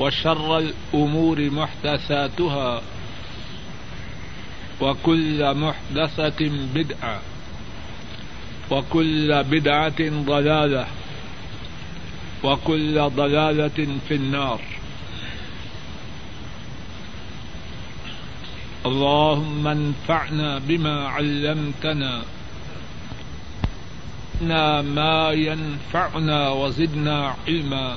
وشر الأمور محدثاتها وكل محدثة بدعة وكل بدعة ضلالة وكل ضلالة في النار اللهم انفعنا بما علمتنا ما ينفعنا وزدنا علما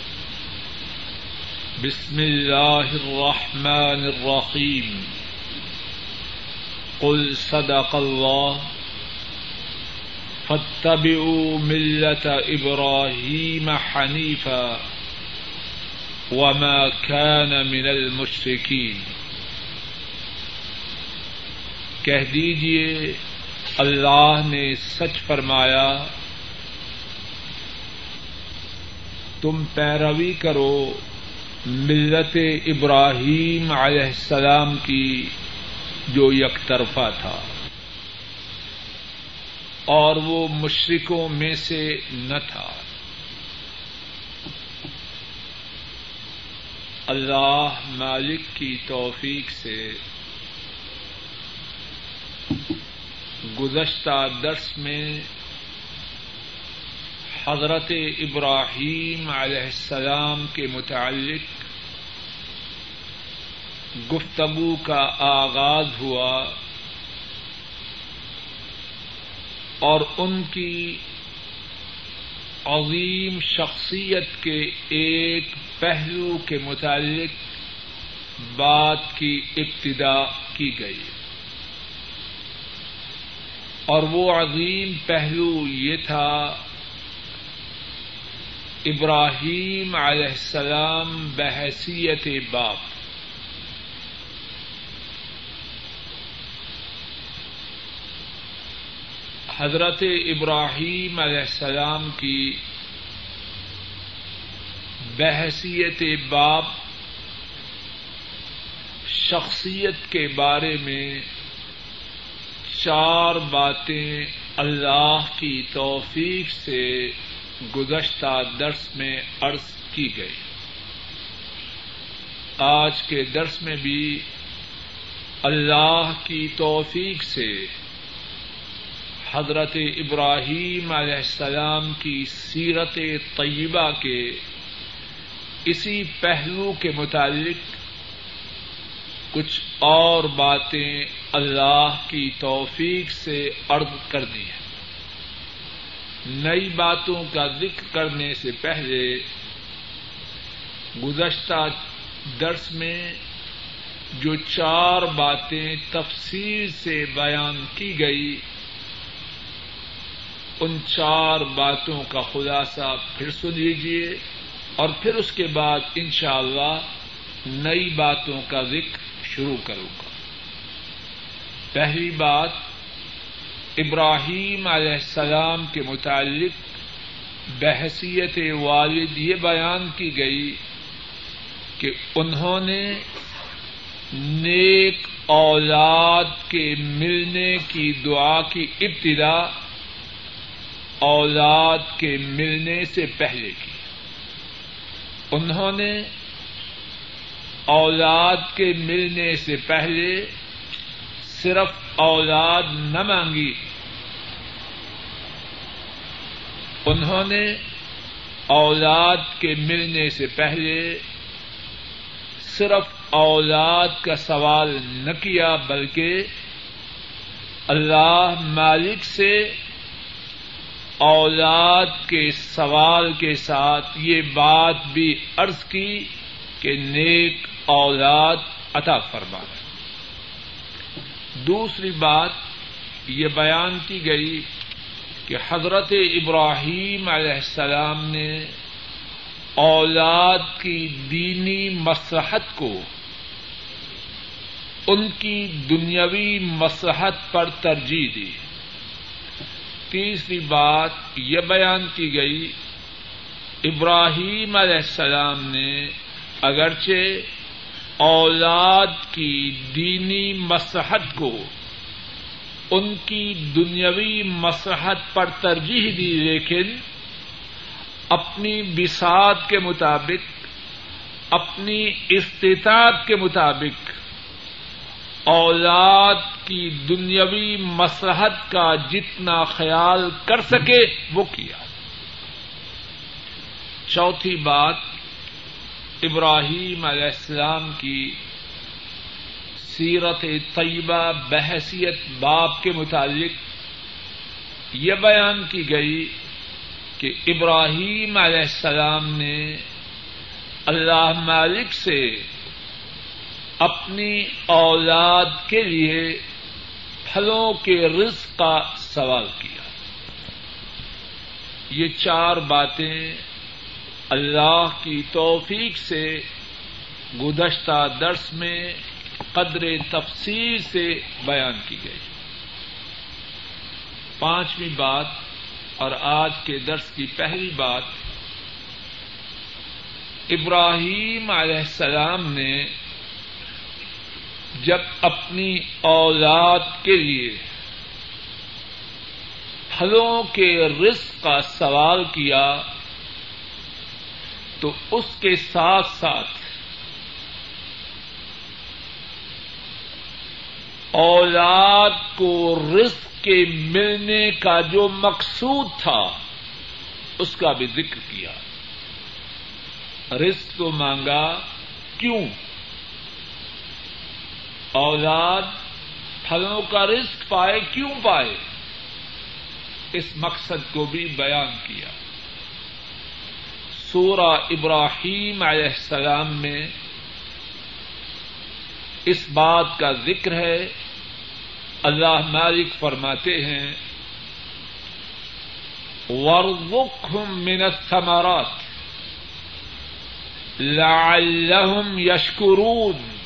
بسم الله الرحمن الرحيم. قل صدق الله. فاتبعوا ملة إبراهيم حنيفا وما كان من المشركين. کہہ دیجیے اللہ نے سچ فرمایا، تم پیروی کرو ملت ابراہیم علیہ السلام کی جو یک طرفہ تھا۔ اور وہ مشرقوں میں سے نہ تھا۔ اللہ مالک کی توفیق سے گزشتہ درس میں حضرت ابراہیم علیہ السلام کے متعلق گفتگو کا آغاز ہوا اور ان کی عظیم شخصیت کے ایک پہلو کے متعلق بات کی ابتدا کی گئی۔ اور وہ عظیم پہلو یہ تھا ابراہیم علیہ السلام بحثیت باپ حضرت ابراہیم علیہ السلام کی بحثیت باپ شخصیت کے بارے میں چار باتیں اللہ کی توفیق سے گزشتہ درس میں عرض کی گئی۔ آج کے درس میں بھی اللہ کی توفیق سے حضرت ابراہیم علیہ السلام کی سیرت طیبہ کے اسی پہلو کے متعلق کچھ اور باتیں اللہ کی توفیق سے عرض کر دی ہیں۔ نئی باتوں کا ذکر کرنے سے پہلے گزشتہ درس میں جو چار باتیں تفصیل سے بیان کی گئی، ان چار باتوں کا خلاصہ پھر سن لیجیے اور پھر اس کے بعد انشاءاللہ نئی باتوں کا ذکر شروع کروں گا۔ پہلی بات ابراہیم علیہ السلام کے متعلق بحثیت والد یہ بیان کی گئی کہ انہوں نے نیک اولاد کے ملنے کی دعا کی ابتدا اولاد کے ملنے سے پہلے کی۔ انہوں نے اولاد کے ملنے سے پہلے صرف اولاد نہ مانگی۔ انہوں نے اولاد کے ملنے سے پہلے صرف اولاد کا سوال نہ کیا، بلکہ اللہ مالک سے اولاد کے سوال کے ساتھ یہ بات بھی عرض کی کہ نیک اولاد عطا فرما دوسری بات یہ بیان کی گئی کہ حضرت ابراہیم علیہ السلام نے اولاد کی دینی مسحت کو ان کی دنیاوی مسحت پر ترجیح دی۔ تیسری بات یہ بیان کی گئی، ابراہیم علیہ السلام نے اگرچہ اولاد کی دینی مسحت کو، ان کی دنیاوی مسحت پر ترجیح دی، لیکن اپنی بساط کے مطابق، اپنی استطاعت کے مطابق اولاد کی دنیاوی مسحت کا جتنا خیال کر سکے، وہ کیا۔ چوتھی بات ابراہیم علیہ السلام کی سیرت طیبہ بحثیت باپ کے متعلق یہ بیان کی گئی کہ ابراہیم علیہ السلام نے اللہ مالک سے اپنی اولاد کے لیے پھلوں کے رزق کا سوال کیا۔ یہ چار باتیں اللہ کی توفیق سے گزشتہ درس میں قدر تفصیل سے بیان کی گئی۔ پانچویں بات اور آج کے درس کی پہلی بات، ابراہیم علیہ السلام نے جب اپنی اولاد کے لیے پھلوں کے رزق کا سوال کیا تو اس کے ساتھ ساتھ اولاد کو رزق کے ملنے کا جو مقصود تھا، اس کا بھی ذکر کیا۔ رزق کو مانگا، کیوں؟ اولاد پھلوں کا رزق پائے، کیوں پائے؟ اس مقصد کو بھی بیان کیا۔ سورہ ابراہیم علیہ السلام میں اس بات کا ذکر ہے۔ اللہ مالک فرماتے ہیں ورزقهم من الثمرات لعلهم يشكرون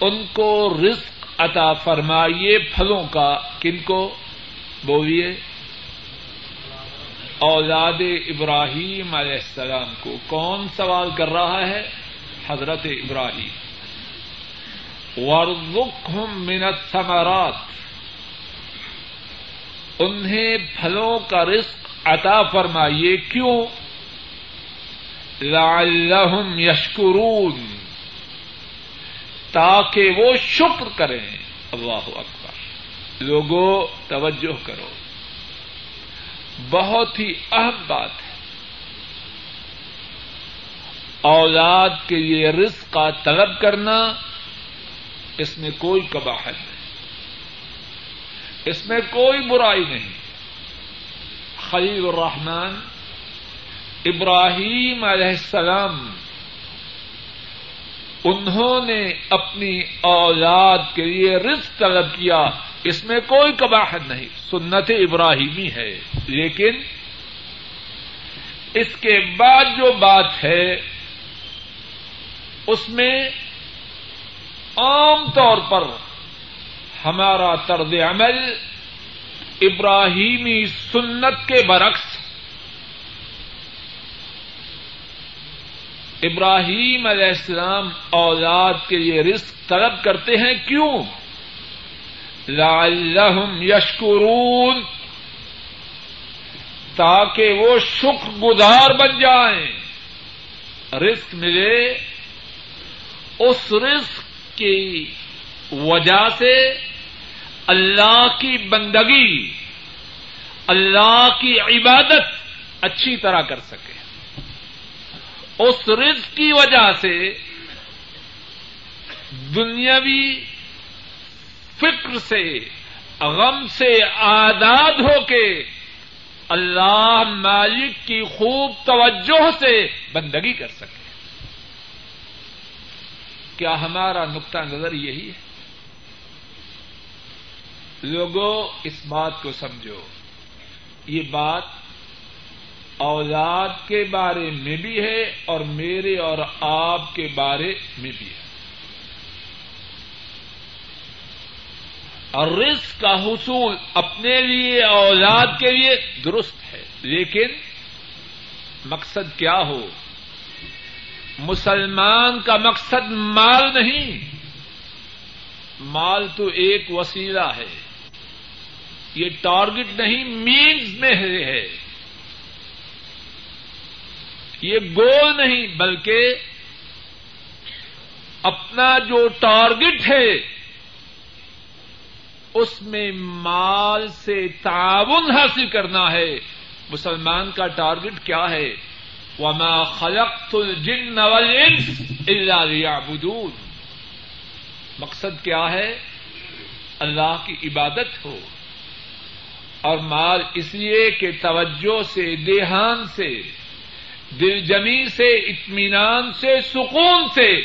ان کو رزق عطا فرمائیے پھلوں کا۔ کن کو؟ بولیے۔ اولاد ابراہیم علیہ السلام کو کون سوال کر رہا ہے؟ حضرت ابراہیم۔ ورزقهم من الثمرات۔ انہیں پھلوں کا رزق عطا فرمائیے۔ کیوں؟ لعلهم یشکرون تاکہ وہ شکر کریں۔ اللہ اکبر۔ لوگوں توجہ کرو۔ بہت ہی اہم بات ہے۔ اولاد کے لیے رزق کا طلب کرنا اس میں کوئی کباہت نہیں۔ اس میں کوئی برائی نہیں۔ خلیل الرحمان ابراہیم علیہ السلام انہوں نے اپنی اولاد کے لیے رزق طلب کیا، اس میں کوئی کباہت نہیں، سنت ابراہیمی ہے۔ لیکن اس کے بعد جو بات ہے، اس میں عام طور پر ہمارا طرز عمل ابراہیمی سنت کے برعکس ابراہیم علیہ السلام اولاد کے لیے رزق طلب کرتے ہیں کیوں؟ لعلہم یشکرون، تاکہ وہ شکر گزار بن جائیں۔ رزق ملے، اس رزق کی وجہ سے اللہ کی بندگی، اللہ کی عبادت اچھی طرح کر سکے۔ اس رزق کی وجہ سے دنیاوی فکر سے، غم سے آزاد ہو کے اللہ مالک کی خوب توجہ سے بندگی کر سکے۔ کیا ہمارا نقطہ نظر یہی ہے؟ لوگوں، اس بات کو سمجھو۔ یہ بات اولاد کے بارے میں بھی ہے اور میرے اور آپ کے بارے میں بھی ہے۔ اور رزق کا حصول اپنے لیے، اولاد کے لیے درست ہے، لیکن مقصد کیا ہو؟ مسلمان کا مقصد مال نہیں۔ مال تو ایک وسیلہ ہے۔ یہ ٹارگٹ نہیں مینز میں ہے۔ یہ گول نہیں، بلکہ اپنا جو ٹارگٹ ہے، اس میں مال سے تعاون حاصل کرنا ہے۔ مسلمان کا ٹارگٹ کیا ہے؟ وما خلقت الجن والانس الا ليعبدون۔ مقصد کیا ہے؟ اللہ کی عبادت ہو۔ اور مال اس لیے کہ توجہ سے، دیہان سے دل جمی سے، اطمینان سے، سکون سے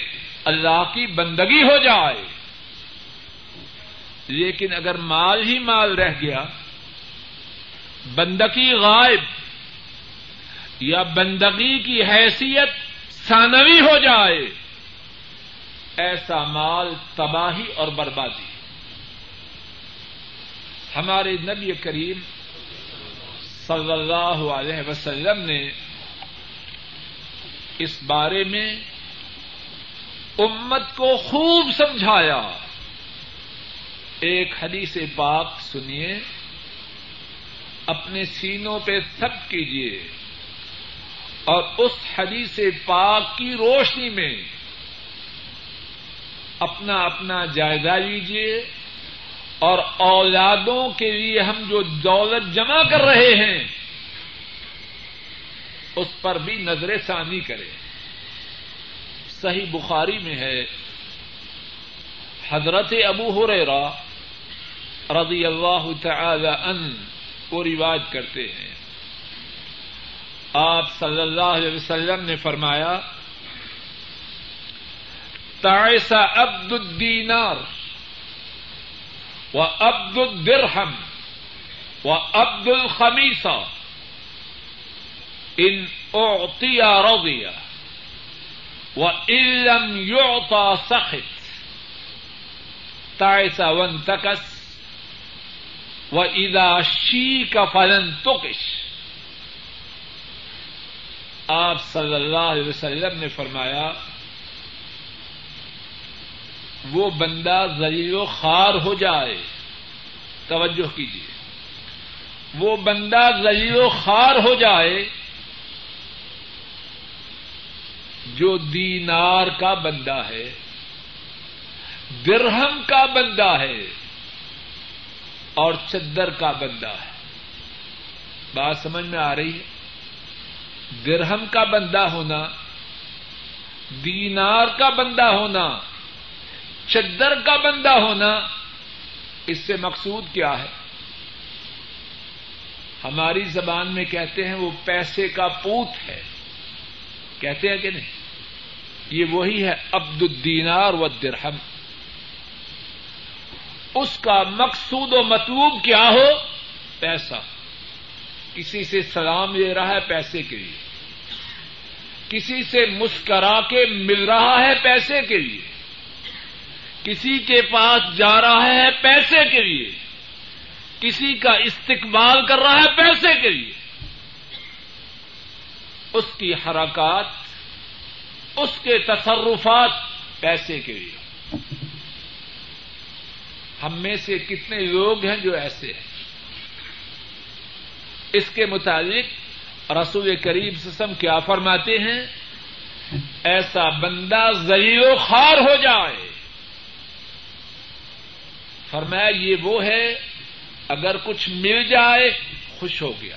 اللہ کی بندگی ہو جائے۔ لیکن اگر مال ہی مال رہ گیا، بندگی غائب یا بندگی کی حیثیت ثانوی ہو جائے، ایسا مال تباہی اور بربادی۔ ہمارے نبی کریم صلی اللہ علیہ وسلم نے اس بارے میں امت کو خوب سمجھایا۔ ایک حدیث پاک سنیے۔ اپنے سینوں پہ سب کیجیے اور اس حدیث پاک کی روشنی میں اپنا اپنا جائزہ لیجیے اور اولادوں کے لیے ہم جو دولت جمع کر رہے ہیں اس پر بھی نظر ثانی کرے۔ صحیح بخاری میں ہے، حضرت ابو ہو رضی اللہ تعالی ان کو رواج کرتے ہیں۔ آپ صلی اللہ علیہ وسلم نے فرمایا تائسا عبد الدینار و عبد الدرہم و عبد الخمیسہ ان اوتیا رویا و علم یوتا سخت تائسا ون تکس و ادا شی کا فلن تکش آپ صلی اللہ علیہ وسلم نے فرمایا، وہ بندہ ذلیل و خار ہو جائے، توجہ کیجیے وہ بندہ ذلیل و خار ہو جائے جو دینار کا بندہ ہے، درہم کا بندہ ہے اور چدر کا بندہ ہے۔ بات سمجھ میں آ رہی ہے؟ درہم کا بندہ ہونا، دینار کا بندہ ہونا، چدر کا بندہ ہونا، اس سے مقصود کیا ہے؟ ہماری زبان میں کہتے ہیں وہ پیسے کا پوت ہے۔ کہتے ہیں کہ نہیں؟ یہ وہی ہے عبد الدینار و درہم اس کا مقصود و مطلوب کیا ہو؟ پیسہ۔ کسی سے سلام لے رہا ہے پیسے کے لیے۔ کسی سے مسکرا کے مل رہا ہے پیسے کے لیے۔ کسی کے پاس جا رہا ہے پیسے کے لیے۔ کسی کا استقبال کر رہا ہے پیسے کے لیے۔ اس کی حرکات اس کے تصرفات پیسے کے لیے۔ ہم میں سے کتنے لوگ ہیں جو ایسے ہیں؟ اس کے مطابق رسول کریم سسم کیا فرماتے ہیں؟ ایسا بندہ ذلیل و خار ہو جائے۔ فرمایا، یہ وہ ہے، اگر کچھ مل جائے، خوش ہو گیا۔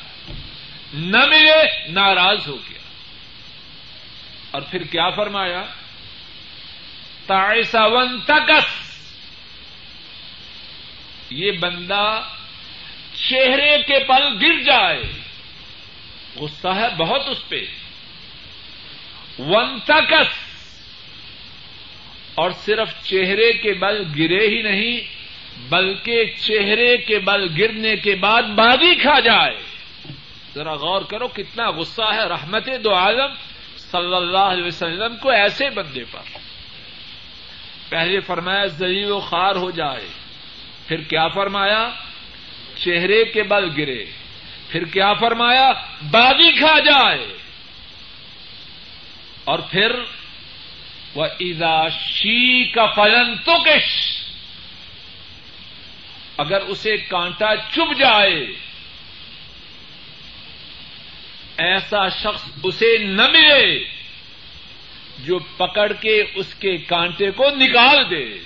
نہ ملے، ناراض ہو گیا۔ اور پھر کیا فرمایا؟ تائسا ون تکس۔ یہ بندہ چہرے کے پل گر جائے۔ غصہ ہے بہت اس پہ۔ ون تکس۔ اور صرف چہرے کے بل گرے ہی نہیں، بلکہ چہرے کے بل گرنے کے بعد بازی کھا جائے۔ ذرا غور کرو کتنا غصہ ہے، رحمت دو عالم۔ صلی اللہ علیہ وسلم کو ایسے بندے پر۔ پہلے فرمایا زلیل و خار ہو جائے۔ پھر کیا فرمایا؟ چہرے کے بل گرے۔ پھر کیا فرمایا؟ بازی کھا جائے۔ اور پھر وہ ادا شی کا فلن تو کش اگر اسے کانٹا چب جائے۔ ایسا شخص اسے نہ ملے جو پکڑ کے اس کے کانٹے کو نکال دے۔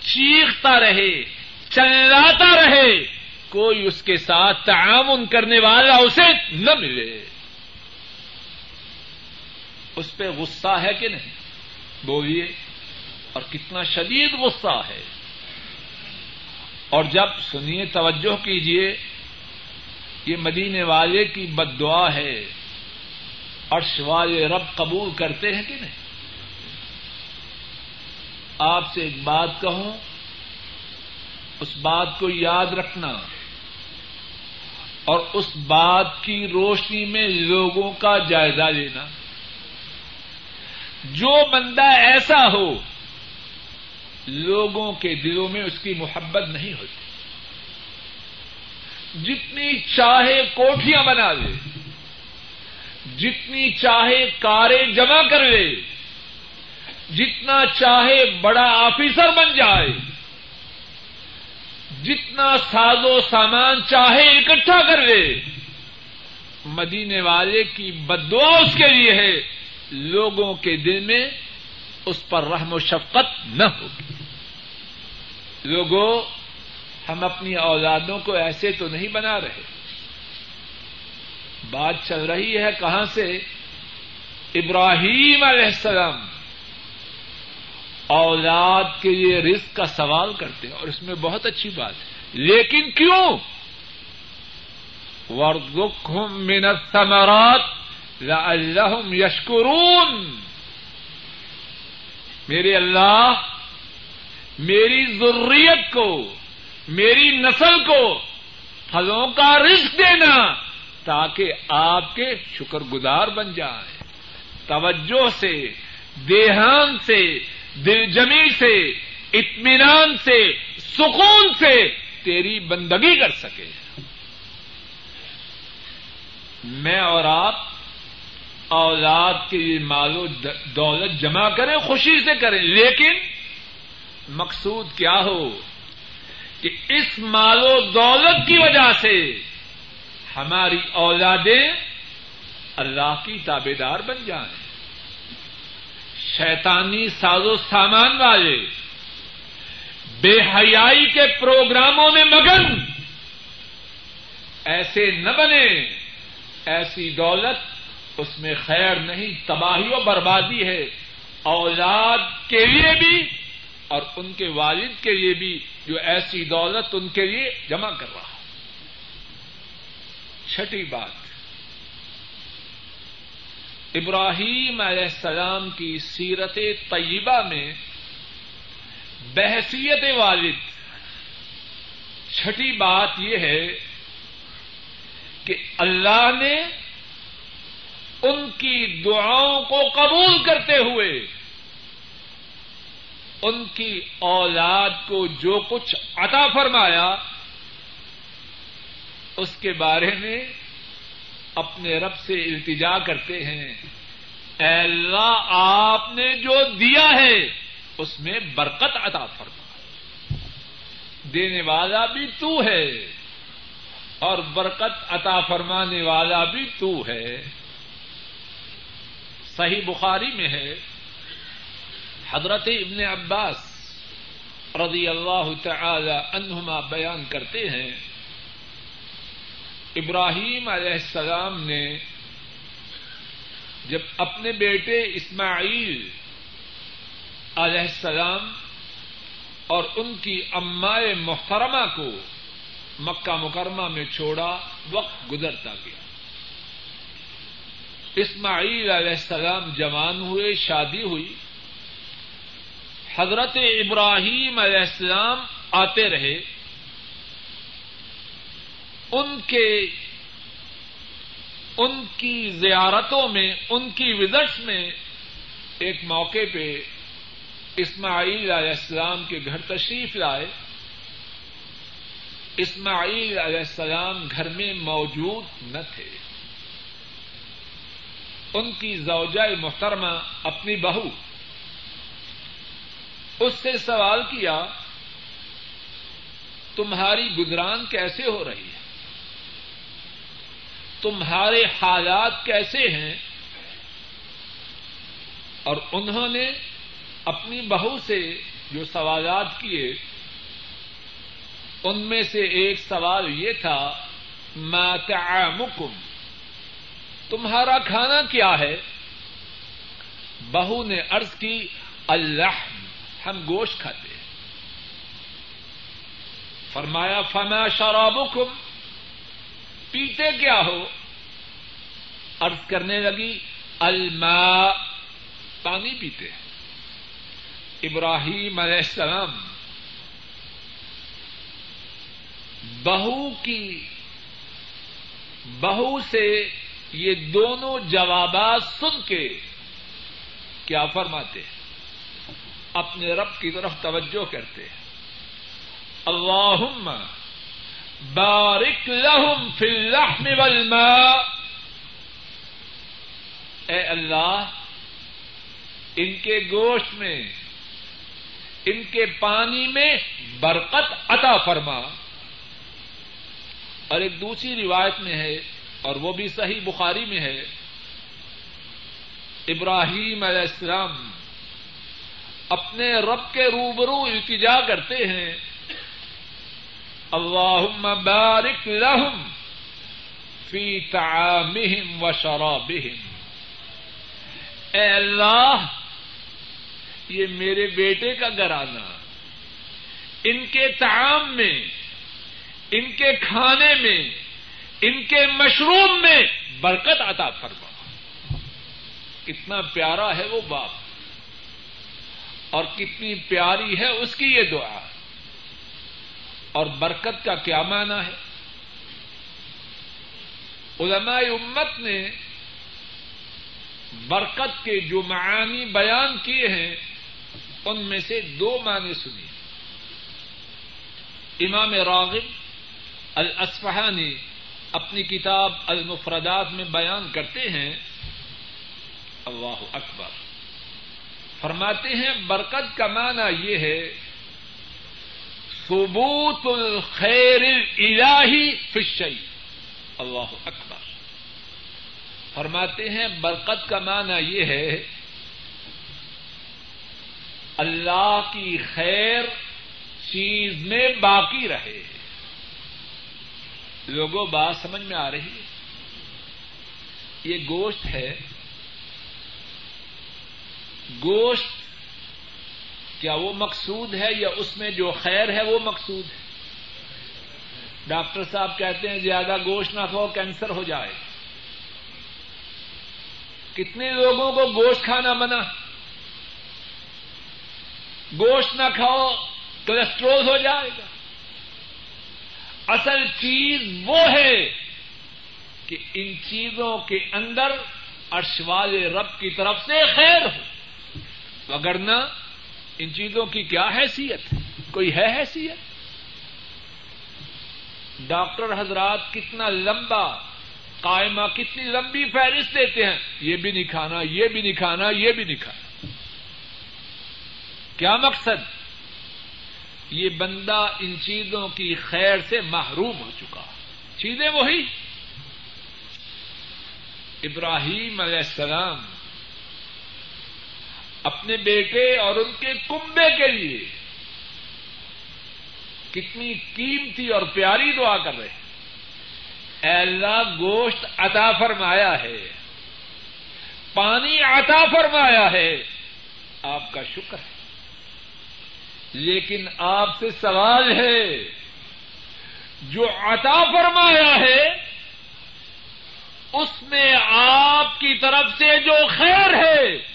چیختا رہے، چلاتا رہے، کوئی اس کے ساتھ تعاون کرنے والا اسے نہ ملے۔ اس پہ غصہ ہے کہ نہیں؟ بولیے، اور کتنا شدید غصہ ہے۔ اور جب سنیے، توجہ کیجیے یہ مدینے والے کی بد دعا ہے۔ اور والے رب قبول کرتے ہیں کہ نہیں؟ آپ سے ایک بات کہوں، اس بات کو یاد رکھنا۔ اور اس بات کی روشنی میں لوگوں کا جائزہ لینا۔ جو بندہ ایسا ہو، لوگوں کے دلوں میں اس کی محبت نہیں ہوتی۔ جتنی چاہے کوٹیاں بنا لے، جتنی چاہے کاریں جمع کر لے، جتنا چاہے بڑا آفیسر بن جائے، جتنا ساز و سامان چاہے اکٹھا کر لے۔ مدینے والے کی بدعا اس کے لیے ہے، لوگوں کے دل میں اس پر رحم و شفقت نہ ہوگی لوگوں ہم اپنی اولادوں کو ایسے تو نہیں بنا رہے۔ بات چل رہی ہے کہاں سے؟ ابراہیم علیہ السلام۔ اولاد کے لیے رزق کا سوال کرتے ہیں اور اس میں بہت اچھی بات ہے۔ لیکن کیوں؟ ورزقهم من الثمرات لعلهم یشکرون میرے اللہ، میری ضروریت کو میری نسل کو پھلوں کا رزق دینا تاکہ آپ کے شکر گزار بن جائیں توجہ سے، دیہان سے، دل جمی سے، اطمینان سے، سکون سے تیری بندگی کر سکے۔ میں اور آپ اولاد کے لیے مالو دولت جمع کریں، خوشی سے کریں، لیکن مقصود کیا ہو؟ کہ اس مال و دولت کی وجہ سے ہماری اولادیں اللہ کی تابے دار بن جائیں۔ شیطانی ساز و سامان والے بے حیائی کے پروگراموں میں مگن ایسے نہ بنے، ایسی دولت اس میں خیر نہیں، تباہی و بربادی ہے۔ اولاد کے لیے بھی اور ان کے والد کے لیے بھی جو ایسی دولت ان کے لیے جمع کر رہا چھٹی بات۔ ابراہیم علیہ السلام کی سیرت طیبہ میں بحثیت والد۔ چھٹی بات یہ ہے کہ اللہ نے ان کی دعاؤں کو قبول کرتے ہوئے ان کی اولاد کو جو کچھ عطا فرمایا، اس کے بارے میں اپنے رب سے التجا کرتے ہیں۔ اے اللہ، آپ نے جو دیا ہے، اس میں برکت عطا فرما۔ دینے والا بھی تو ہے اور برکت عطا فرمانے والا بھی تو ہے۔ صحیح بخاری میں ہے۔ حضرت ابن عباس رضی اللہ تعالی عنہما بیان کرتے ہیں، ابراہیم علیہ السلام نے جب اپنے بیٹے اسماعیل علیہ السلام اور ان کی امائے محترمہ کو مکہ مکرمہ میں چھوڑا، وقت گزرتا گیا۔ اسماعیل علیہ السلام جوان ہوئے، شادی ہوئی۔ حضرت ابراہیم علیہ السلام آتے رہے، ان کے، ان کی زیارتوں میں، ان کی وزٹس میں ایک موقع پہ اسماعیل علیہ السلام کے گھر تشریف لائے۔ اسماعیل علیہ السلام گھر میں موجود نہ تھے۔ ان کی زوجہ محترمہ اپنی بہو اس سے سوال کیا، تمہاری گزران کیسے ہو رہی ہے؟ تمہارے حالات کیسے ہیں؟ اور انہوں نے اپنی بہو سے جو سوالات کیے، ان میں سے ایک سوال یہ تھا تعامکم تمہارا کھانا کیا ہے؟ بہو نے ارض کی، اللہ ہم گوشت کھاتے ہیں۔ فرمایا، فما شرابکم پیتے کیا ہو؟ ارض کرنے لگی الماء پانی پیتے ہیں۔ ابراہیم علیہ السلام، بہو کی بہو سے یہ دونوں جوابات سن کے کیا فرماتے ہیں؟ اپنے رب کی طرف توجہ کرتے ہیں۔ اللہم بارک لہم فی اللحم والماء۔ اے اللہ، ان کے گوشت میں، ان کے پانی میں برکت عطا فرما۔ اور ایک دوسری روایت میں ہے، اور وہ بھی صحیح بخاری میں ہے۔ ابراہیم علیہ السلام اپنے رب کے روبرو التجا کرتے ہیں۔ اللہ بارک لہم فی تعامہم و شرابہم۔ اے اللہ، یہ میرے بیٹے کا گرانا ان کے تعام میں، ان کے کھانے میں، ان کے مشروم میں برکت عطا فرما۔ کتنا پیارا ہے وہ باپ۔ اور کتنی پیاری ہے اس کی یہ دعا۔ اور برکت کا کیا معنی ہے؟ علماء امت نے برکت کے جو معانی بیان کیے ہیں، ان میں سے دو معنی سنی امام راغب الاسفہانی اپنی کتاب المفردات میں بیان کرتے ہیں۔ اللہ اکبر۔ فرماتے ہیں، برکت کا معنی یہ ہے، ثبوت الخیر الہی فشئی اللہ اکبر۔ فرماتے ہیں، برکت کا معنی یہ ہے، اللہ کی خیر چیز میں باقی رہے۔ لوگوں، بات سمجھ میں آ رہی ہے؟ یہ گوشت ہے گوشت، کیا وہ مقصود ہے یا اس میں جو خیر ہے وہ مقصود ہے؟ ڈاکٹر صاحب کہتے ہیں زیادہ گوشت نہ کھاؤ، کینسر ہو جائے۔ کتنے لوگوں کو گوشت کھانا بنا گوشت نہ کھاؤ کولیسٹرول ہو جائے گا۔ اصل چیز وہ ہے کہ ان چیزوں کے اندر ارش والے رب کی طرف سے خیر ہو۔ وگرنہ ان چیزوں کی کیا حیثیت؟ کوئی ہے حیثیت؟ ڈاکٹر حضرات کتنا لمبا قائمہ، کتنی لمبی فہرست دیتے ہیں۔ یہ بھی نہیں کھانا، یہ بھی نہیں کھانا، یہ بھی نہیں کھانا۔ کیا مقصد؟ یہ بندہ ان چیزوں کی خیر سے محروم ہو چکا۔ چیزیں وہی۔ ابراہیم علیہ السلام اپنے بیٹے اور ان کے کنبے کے لیے کتنی قیمتی اور پیاری دعا کر رہے ہیں۔ اے اللہ، گوشت عطا فرمایا ہے، پانی عطا فرمایا ہے۔ آپ کا شکر ہے۔ لیکن آپ سے سوال ہے، جو عطا فرمایا ہے، اس میں آپ کی طرف سے جو خیر ہے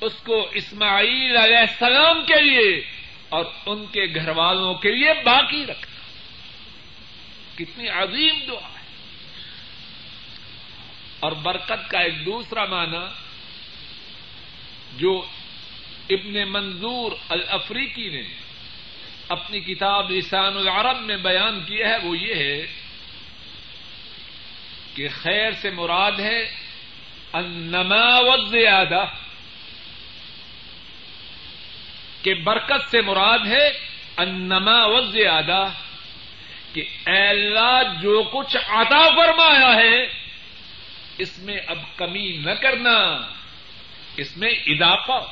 اس کو اسماعیل علیہ السلام کے لیے اور ان کے گھر والوں کے لیے باقی رکھنا۔ کتنی عظیم دعا ہے۔ اور برکت کا ایک دوسرا معنی، جو ابن منظور الافریقی نے اپنی کتاب لسان العرب میں بیان کیا ہے، وہ یہ ہے کہ خیر سے مراد ہے انما و زیادہ کہ برکت سے مراد ہے انما و زیادہ کہ اے اللہ جو کچھ عطا فرمایا ہے، اس میں اب کمی نہ کرنا، اس میں اضافہ۔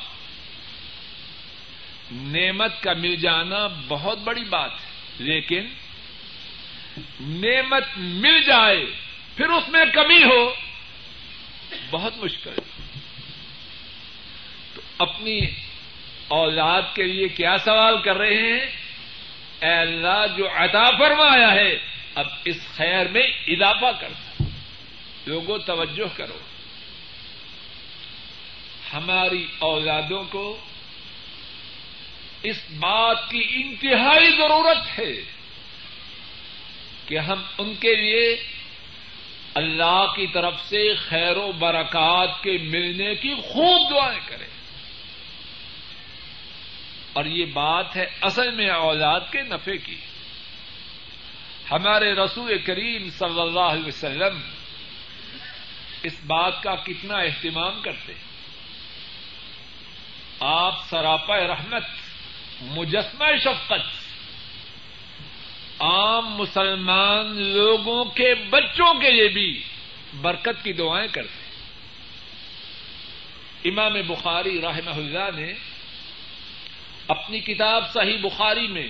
نعمت کا مل جانا بہت بڑی بات ہے، لیکن نعمت مل جائے پھر اس میں کمی ہو، بہت مشکل۔ تو اپنی اولاد کے لیے کیا سوال کر رہے ہیں؟ اے اللہ، جو عطا فرمایا ہے، اب اس خیر میں اضافہ کر دو۔ لوگوں، توجہ کرو۔ ہماری اولادوں کو اس بات کی انتہائی ضرورت ہے کہ ہم ان کے لیے اللہ کی طرف سے خیر و برکات کے ملنے کی خوب دعائیں کریں۔ اور یہ بات ہے اصل میں اولاد کے نفے کی۔ ہمارے رسول کریم صلی اللہ علیہ وسلم اس بات کا کتنا اہتمام کرتے آپ سراپا رحمت، مجسمہ شفقت، عام مسلمان لوگوں کے بچوں کے لیے بھی برکت کی دعائیں کرتے امام بخاری رحمہ اللہ نے اپنی کتاب صحیح بخاری میں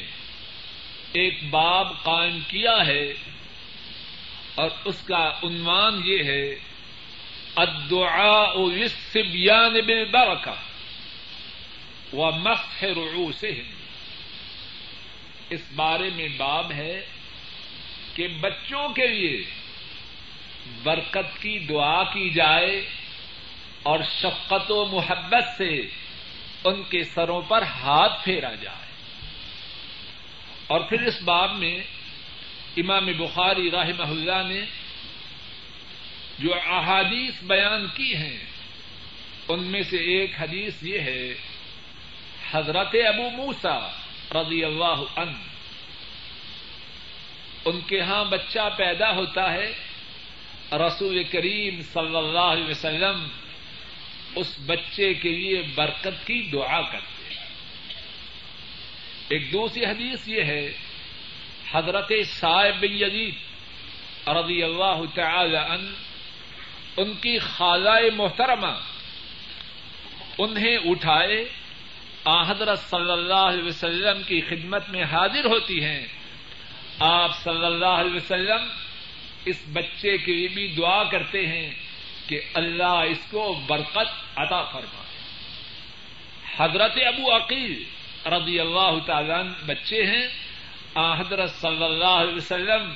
ایک باب قائم کیا ہے اور اس کا عنوان یہ ہے، الدعاء للصبيان بالبركه ومسح رؤوسهم اس بارے میں باب ہے کہ بچوں کے لیے برکت کی دعا کی جائے اور شفقت و محبت سے ان کے سروں پر ہاتھ پھیرا جائے۔ اور پھر اس باب میں امام بخاری رحمہ اللہ نے جو احادیث بیان کی ہیں، ان میں سے ایک حدیث یہ ہے، حضرت ابو موسا رضی اللہ عنہ، ان کے ہاں بچہ پیدا ہوتا ہے، رسول کریم صلی اللہ علیہ وسلم اس بچے کے لیے برکت کی دعا کرتے ہیں۔ ایک دوسری حدیث یہ ہے، حضرت صاحب بن یزید رضی اللہ تعالی عنہ، ان کی خالہ محترمہ انہیں اٹھائے، آ حضرت صلی اللہ علیہ وسلم کی خدمت میں حاضر ہوتی ہیں۔ آپ صلی اللہ علیہ وسلم اس بچے کے لیے بھی دعا کرتے ہیں۔ کہ اللہ اس کو برکت عطا فرمائے حضرت ابو عقیل رضی اللہ تعالیٰ بچے ہیں۔ حضرت صلی اللہ علیہ وسلم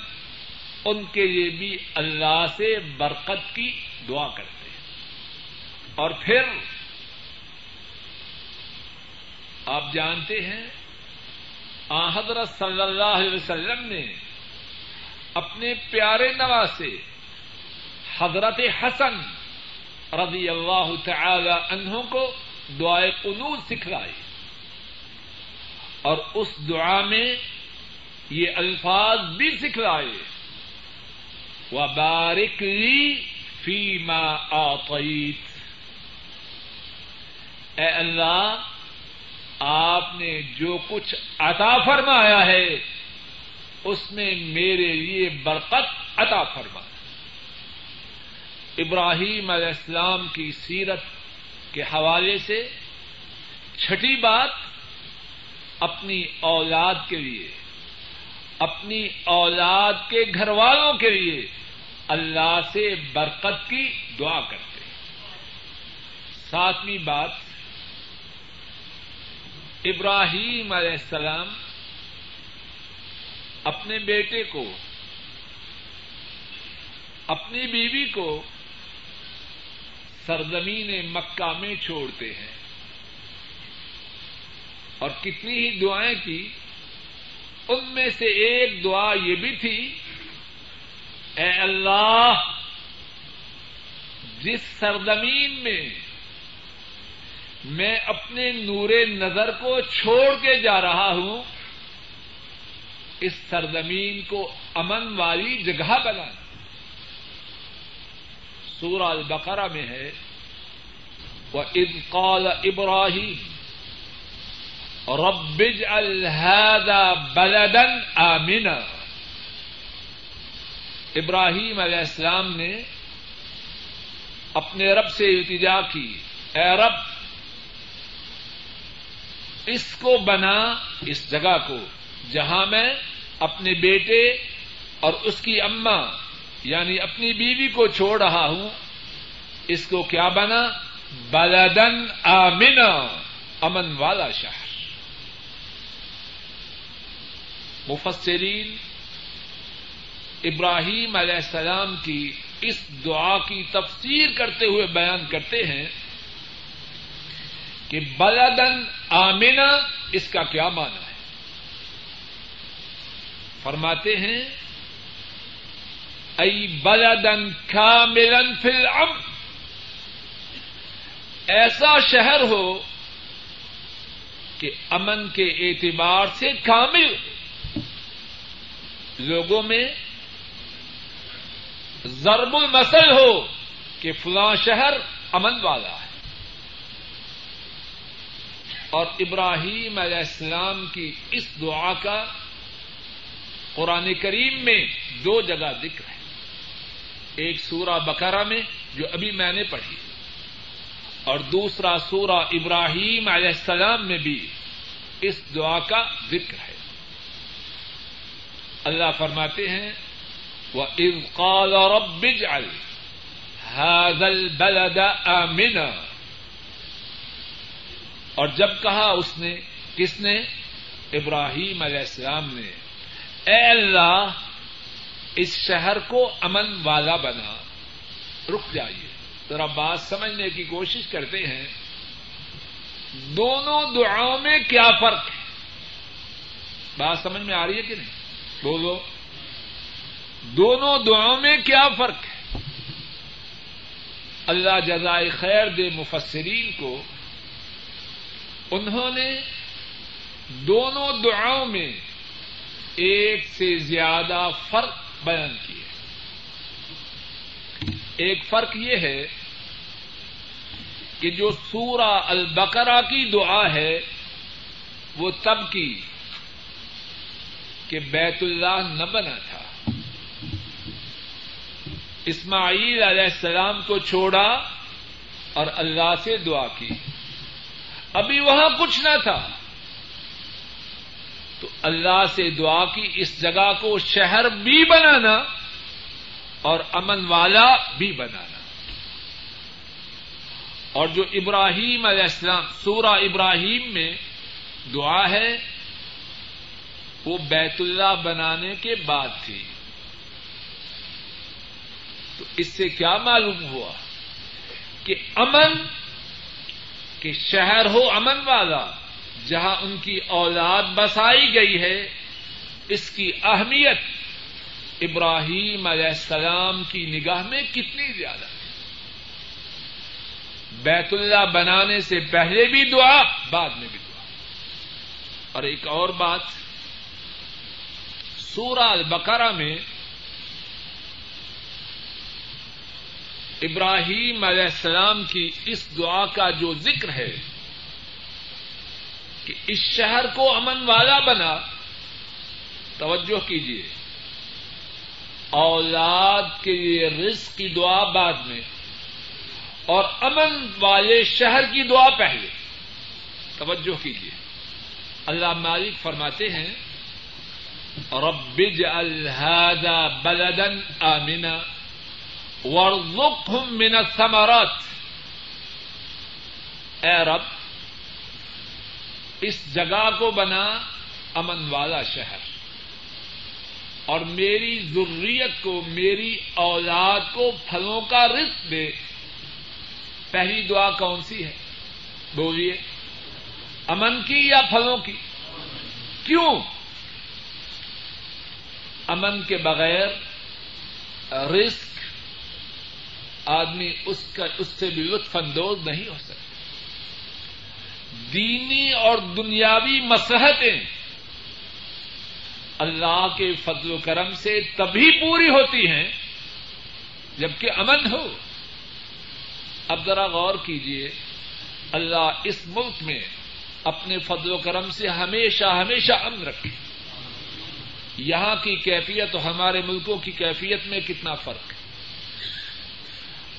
ان کے لیے بھی اللہ سے برکت کی دعا کرتے ہیں۔ اور پھر آپ جانتے ہیں حضرت صلی اللہ علیہ وسلم نے اپنے پیارے نواز سے حضرت حسن رضی اللہ تعالی عنہ کو دعائے قنوط سکھلائی اور اس دعا میں یہ الفاظ بھی سکھلائے۔ وہ بارکلی فیما آقیت اے اللہ، آپ نے جو کچھ عطا فرمایا ہے، اس میں میرے لیے برکت عطا فرما۔ ابراہیم علیہ السلام کی سیرت کے حوالے سے چھٹی بات اپنی اولاد کے لیے، اپنی اولاد کے گھر والوں کے لیے اللہ سے برکت کی دعا کرتے ساتویں بات، ابراہیم علیہ السلام اپنے بیٹے کو، اپنی بیوی کو سرزمین مکہ میں چھوڑتے ہیں۔ اور کتنی ہی دعائیں کی، ان میں سے ایک دعا یہ بھی تھی، اے اللہ، جس سرزمین میں میں اپنے نور نظر کو چھوڑ کے جا رہا ہوں، اس سرزمین کو امن والی جگہ بنانا۔ سورہ البقرہ میں ہے وہ قال ابراہیم ربج الحدا بلدن آمنا۔ ابراہیم علیہ السلام نے اپنے رب سے التجا کی، اے رب، اس کو بنا اس جگہ کو جہاں میں اپنے بیٹے اور اس کی اما یعنی اپنی بیوی کو چھوڑ رہا ہوں، اس کو کیا بنا؟ بلدن آمنا امن والا شہر۔ مفسرین ابراہیم علیہ السلام کی اس دعا کی تفسیر کرتے ہوئے بیان کرتے ہیں کہ بلدن آمنا اس کا کیا معنی ہے؟ فرماتے ہیں ای بلدن کا ملن فل ایسا شہر ہو کہ امن کے اعتبار سے کامل لوگوں میں ضرب المسل ہو کہ فلاں شہر امن والا ہے. اور ابراہیم علیہ السلام کی اس دعا کا قرآن کریم میں دو جگہ ذکر ہے. ایک سورہ بکرا میں جو ابھی میں نے پڑھی۔ اور دوسرا سورہ ابراہیم علیہ السلام میں بھی اس دعا کا ذکر ہے۔ اللہ فرماتے ہیں وہ قال رب اجعل هذا البلد آمنا۔ اور جب کہا اس نے، کس نے؟ ابراہیم علیہ السلام نے۔ اے اللہ اس شہر کو امن والا بنا۔ رک جائیے۔ ذرا بات سمجھنے کی کوشش کرتے ہیں۔ دونوں دعاؤں میں کیا فرق ہے؟ بات سمجھ میں آ رہی ہے کہ نہیں؟ بولو۔ دونوں دعاؤں میں کیا فرق ہے؟ اللہ جزائے خیر دے مفسرین کو۔ انہوں نے دونوں دعاؤں میں ایک سے زیادہ فرق بیان کیے ایک فرق یہ ہے کہ جو سورہ البقرہ کی دعا ہے، وہ تب کی کہ بیت اللہ نہ بنا تھا۔ اسماعیل علیہ السلام کو چھوڑا اور اللہ سے دعا کی۔ ابھی وہاں کچھ نہ تھا۔ تو اللہ سے دعا کی اس جگہ کو شہر بھی بنانا اور امن والا بھی بنانا۔ اور جو ابراہیم علیہ السلام، سورہ ابراہیم میں دعا ہے، وہ بیت اللہ بنانے کے بعد تھی۔ تو اس سے کیا معلوم ہوا کہ امن، کہ شہر ہو امن والا۔ جہاں ان کی اولاد بسائی گئی ہے، اس کی اہمیت ابراہیم علیہ السلام کی نگاہ میں کتنی زیادہ ہے۔ بیت اللہ بنانے سے پہلے بھی دعا، بعد میں بھی دعا۔ اور ایک اور بات، سورہ البقرہ میں ابراہیم علیہ السلام کی اس دعا کا جو ذکر ہے کہ اس شہر کو امن والا بنا، توجہ کیجیے اولاد کے لیے رزق کی دعا بعد میں، اور امن والے شہر کی دعا پہلے۔ توجہ کیجیے اللہ مالک فرماتے ہیں، رب هذا بلدا آمنا وارزقهم من الثمرات۔ اے رب اس جگہ کو بنا امن والا شہر اور میری ضروریت کو، میری اولاد کو پھلوں کا رزق دے۔ پہلی دعا کون سی ہے؟ بولیے، امن کی یا پھلوں کی؟ کیوں؟ امن کے بغیر رسک آدمی اس کا، اس سے بھی لطف اندوز نہیں ہو سکتا۔ دینی اور دنیاوی مسحتیں اللہ کے فضل و کرم سے تبھی پوری ہوتی ہیں جبکہ امن ہو۔ اب ذرا غور کیجیے اللہ اس ملک میں اپنے فضل و کرم سے ہمیشہ ہمیشہ امن رکھے۔ یہاں کی کیفیت اور ہمارے ملکوں کی کیفیت میں کتنا فرق۔ ہے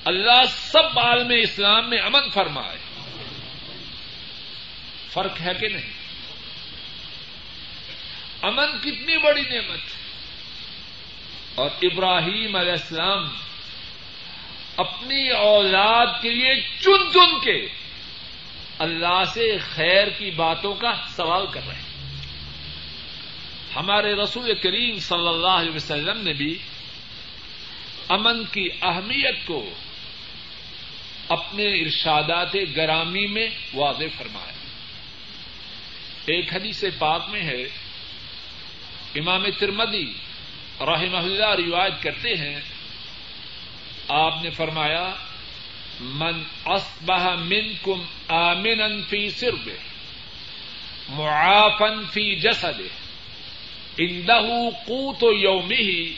اللہ سب عالم اسلام میں امن فرمائے۔ فرق ہے کہ نہیں؟ امن کتنی بڑی نعمت ہے۔ اور ابراہیم علیہ السلام اپنی اولاد کے لیے چن چن کے اللہ سے خیر کی باتوں کا سوال کر رہے ہیں۔ ہمارے رسول کریم صلی اللہ علیہ وسلم نے بھی امن کی اہمیت کو اپنے ارشادات گرامی میں واضح فرمایا۔ ایک حدیث پاک میں ہے، امام ترمدی رحمہ اللہ روایت کرتے ہیں، آپ نے فرمایا، من اصبح منکم آمنا فی سربه، معافا فی جسده، عنده قوت يومه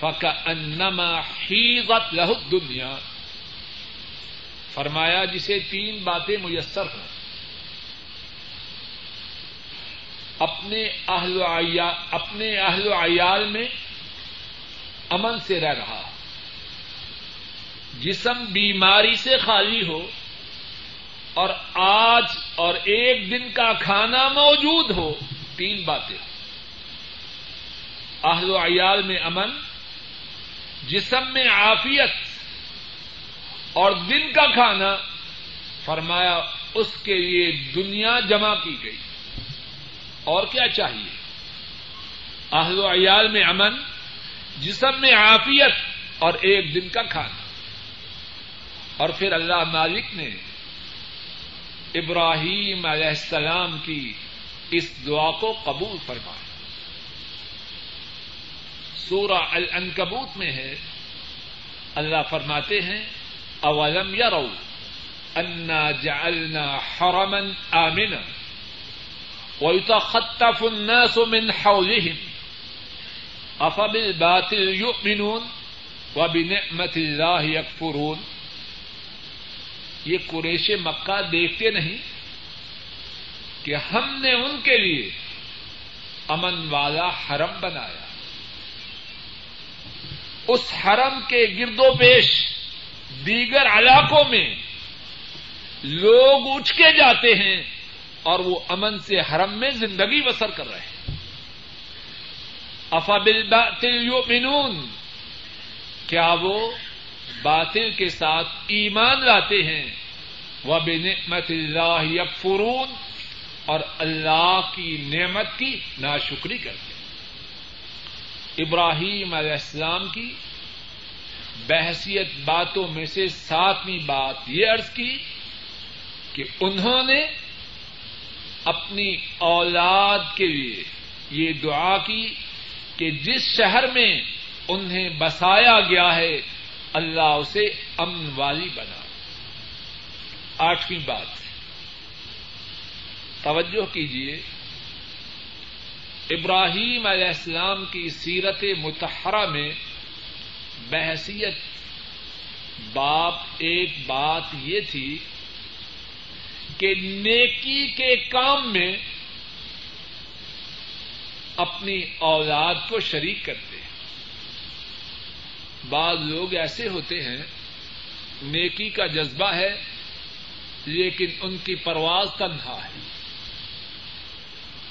فكأنما حيضت له الدنيا فرمایا، جسے تین باتیں میسر ہوں اپنے اہل اپنے اہل و عیال میں امن سے رہ رہا جسم بیماری سے خالی ہو اور آج اور ایک دن کا کھانا موجود ہو، تین باتیں۔ اہل و عیال میں امن، جسم میں عافیت اور دن کا کھانا، فرمایا، اس کے لیے دنیا جمع کی گئی۔ اور کیا چاہیے؟ اہل و عیال میں امن، جسم میں عافیت اور ایک دن کا کھانا۔ اور پھر اللہ مالک نے ابراہیم علیہ السلام کی اس دعا کو قبول فرمایا۔ سورہ العنکبوت میں ہے، اللہ فرماتے ہیں، اولم یا رو انا جعلنا حرما آمنا۔ ويتخطف الناس من حولهم افبالباطل يؤمنون وبنعمة الله يكفرون یہ قریش مکہ دیکھتے نہیں کہ ہم نے ان کے لیے امن والا حرم بنایا۔ اس حرم کے گرد و پیش دیگر علاقوں میں لوگ اٹھ کے جاتے ہیں۔ اور وہ امن سے حرم میں زندگی بسر کر رہے ہیں۔ افابل یؤمنون؟ کیا وہ باطل کے ساتھ ایمان لاتے ہیں؟ وہ بے نعمت اللہ یکفرون؟ اور اللہ کی نعمت کی ناشکری کرتے ہیں۔ ابراہیم علیہ السلام کی بحثیت باتوں میں سے ساتویں بات یہ عرض کی کہ انہوں نے اپنی اولاد کے لیے یہ دعا کی کہ جس شہر میں انہیں بسایا گیا ہے، اللہ اسے امن والی بنا۔ آٹھویں بات توجہ کیجیے ابراہیم علیہ السلام کی سیرت متحرہ میں بحثیت، باپ ایک بات یہ تھی کہ نیکی کے کام میں اپنی اولاد کو شریک کرتے ہیں۔ بعض لوگ ایسے ہوتے ہیں، نیکی کا جذبہ ہے، لیکن ان کی پرواز تنہا ہے۔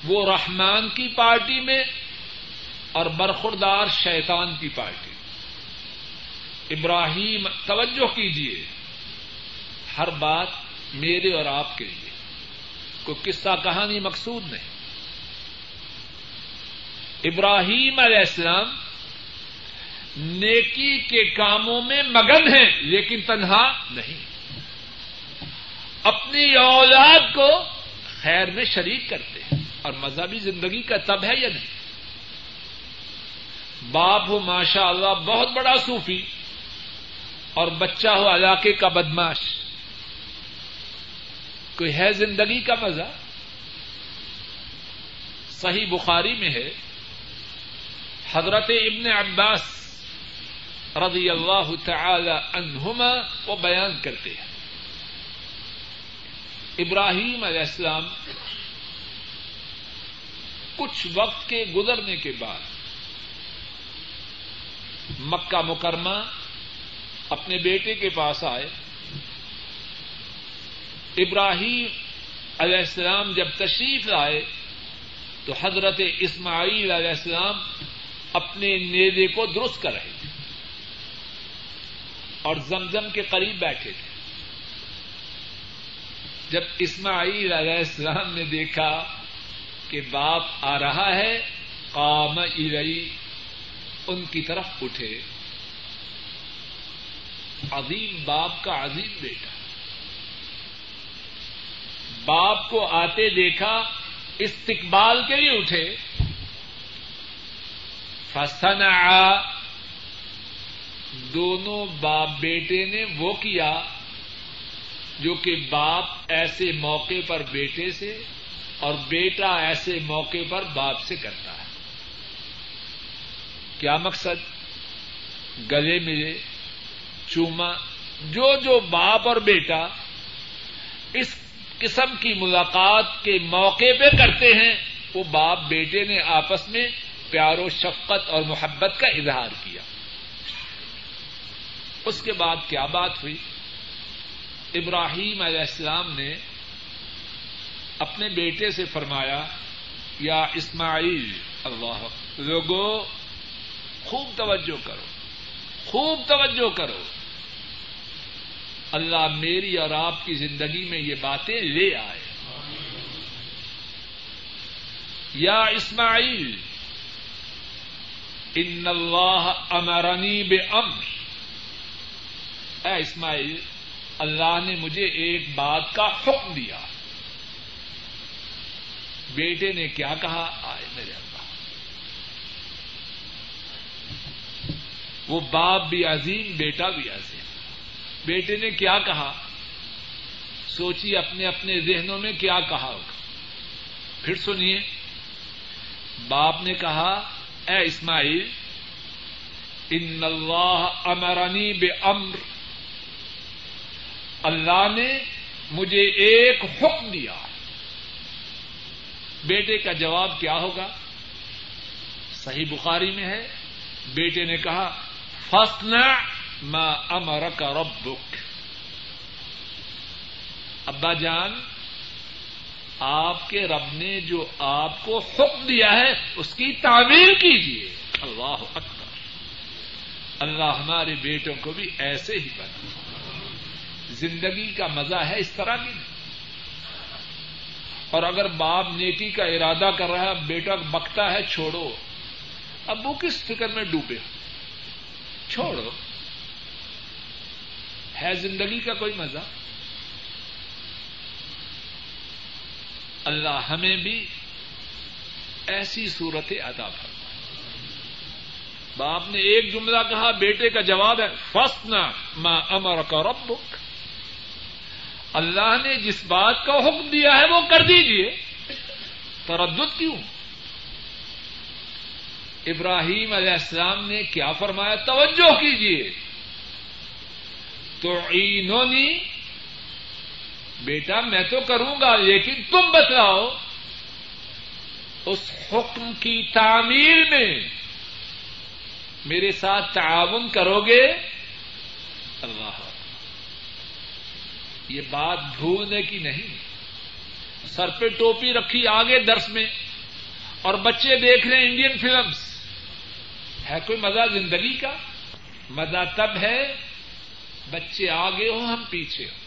وہ رحمان کی پارٹی میں اور برخوردار شیطان کی پارٹی۔ ابراہیم، توجہ کیجیے ہر بات میرے اور آپ کے لیے۔ کوئی قصہ کہانی مقصود نہیں۔ ابراہیم علیہ السلام نیکی کے کاموں میں مگن ہیں، لیکن تنہا نہیں۔ اپنی اولاد کو خیر میں شریک کرتے ہیں۔ اور مذہبی زندگی کا تب ہے یا نہیں؟ باپ ہو ماشاء اللہ بہت بڑا صوفی، اور بچہ ہو، علاقے کا بدماش۔ کوئی ہے زندگی کا مزہ؟ صحیح بخاری میں ہے، حضرت ابن عباس رضی اللہ تعالی عنہما وہ بیان کرتے ہیں۔ ابراہیم علیہ السلام کچھ وقت کے گزرنے کے بعد مکہ مکرمہ اپنے بیٹے کے پاس آئے۔ ابراہیم علیہ السلام جب تشریف لائے تو حضرت اسماعیل علیہ السلام اپنے نیزے کو درست کر رہے تھے اور زمزم کے قریب بیٹھے تھے۔ جب اسماعیل علیہ السلام نے دیکھا کہ باپ آ رہا ہے، قام ارئی ان کی طرف اٹھے۔ عظیم باپ کا عظیم بیٹا۔ باپ کو آتے دیکھا، استقبال کے لیے اٹھے۔ فسن دونوں باپ بیٹے نے وہ کیا جو کہ باپ ایسے موقع پر بیٹے سے اور بیٹا ایسے موقع پر باپ سے کرتا ہے۔ کیا مقصد؟ گلے ملے، چوما، جو جو باپ اور بیٹا اس قسم کی ملاقات کے موقع پہ کرتے ہیں، وہ باپ بیٹے نے آپس میں پیار و شفقت اور محبت کا اظہار کیا۔ اس کے بعد کیا بات ہوئی؟ ابراہیم علیہ السلام نے اپنے بیٹے سے فرمایا، یا اسماعیل، اللہ لوگو خوب توجہ کرو، خوب توجہ کرو۔ اللہ میری اور آپ کی زندگی میں یہ باتیں لے آئے۔ یا اسماعیل، ان اللہ امرنی بے امر اے اسماعیل، اللہ نے مجھے ایک بات کا حکم دیا۔ بیٹے نے کیا کہا؟ آئے میرے اللہ۔ وہ باپ بھی عظیم، بیٹا بھی عظیم۔ بیٹے نے کیا کہا؟ سوچیے اپنے اپنے ذہنوں میں کیا کہا ہوگا۔ پھر سنیے۔ باپ نے کہا، اے اسماعیل، ان اللہ امرانی بے امر اللہ نے مجھے ایک حکم دیا۔ بیٹے کا جواب کیا ہوگا؟ صحیح بخاری میں ہے۔ بیٹے نے کہا فسنا ماں امر کا رب ابا جان، آپ کے رب نے جو آپ کو حکم دیا ہے، اس کی تعمیر کیجیے۔ اللہ اکبر۔ اللہ ہمارے بیٹوں کو بھی ایسے ہی بنا۔ زندگی کا مزہ ہے اس طرح کی نہیں اور اگر باپ نیکی کا ارادہ کر رہا ہے، بیٹا بکتا ہے، چھوڑو۔ ابو کس فکر میں ڈوبے؟ چھوڑو۔ ہے زندگی کا کوئی مزہ؟ اللہ ہمیں بھی ایسی صورتیں ادا فرمائے۔ باپ نے ایک جملہ کہا، بیٹے کا جواب ہے فسنا ماں امر کا ربک اللہ نے جس بات کا حکم دیا ہے، وہ کر دیجیے تردد کیوں؟ ابراہیم علیہ السلام نے کیا فرمایا؟ توجہ کیجیے تو اینونی بیٹا، میں تو کروں گا، لیکن تم بتلاؤ، اس حکم کی تعمیر میں میرے ساتھ تعاون کرو گے اللہ۔ یہ بات بھولنے کی نہیں۔ سر پہ ٹوپی رکھی آگے درس میں، اور بچے دیکھ رہے ہیں انڈین فلمس ہے کوئی مزہ زندگی کا؟ مزہ تب ہے بچے آگے ہوں، ہم پیچھے ہوں۔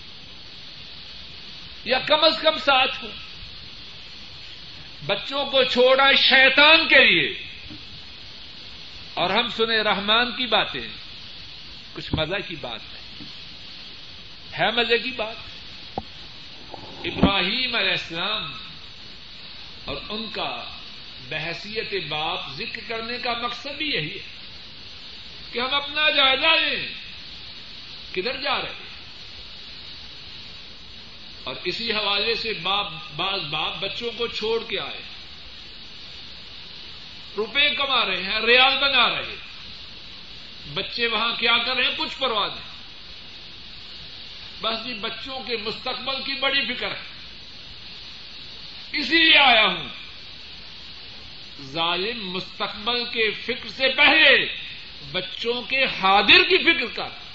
یا کم از کم ساتھ ہوں۔ بچوں کو چھوڑا شیطان کے لیے۔ اور ہم سنیں رحمان کی باتیں۔ کچھ مزہ کی بات نہیں ہے مزے کی بات۔ ابراہیم علیہ السلام اور ان کا بحثیت باپ ذکر کرنے کا مقصد بھی یہی ہے کہ ہم اپنا جائزہ لیں۔ کدھر جا رہے ہیں؟ اور اسی حوالے سے باپ، بعض باپ بچوں کو چھوڑ کے آئے روپے کما رہے ہیں، ریال بنا رہے ہیں۔ بچے وہاں کیا کر رہے ہیں؟ کچھ پرواہ نہیں۔ بس جی بچوں کے مستقبل کی بڑی فکر ہے۔ اسی لیے آیا ہوں۔ ظالم مستقبل کے فکر سے پہلے بچوں کے حاضر کی فکر کر۔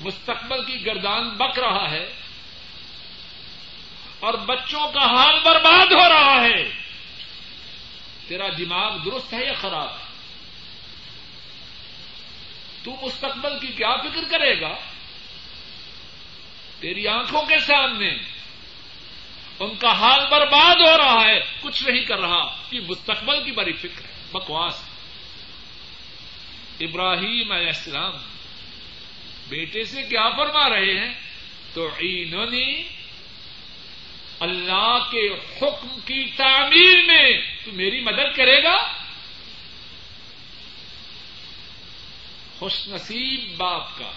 مستقبل کی گردان بک رہا ہے اور بچوں کا حال برباد ہو رہا ہے تیرا دماغ درست ہے یا خراب ہے؟ تو مستقبل کی کیا فکر کرے گا؟ تیری آنکھوں کے سامنے ان کا حال برباد ہو رہا ہے، کچھ نہیں کر رہا۔ کہ مستقبل کی بڑی فکر ہے، بکواس ابراہیم علیہ السلام بیٹے سے کیا فرما رہے ہیں؟ تو اینونی اللہ کے حکم کی تعمیر میں۔ تو میری مدد کرے گا؟ خوش نصیب باپ کا۔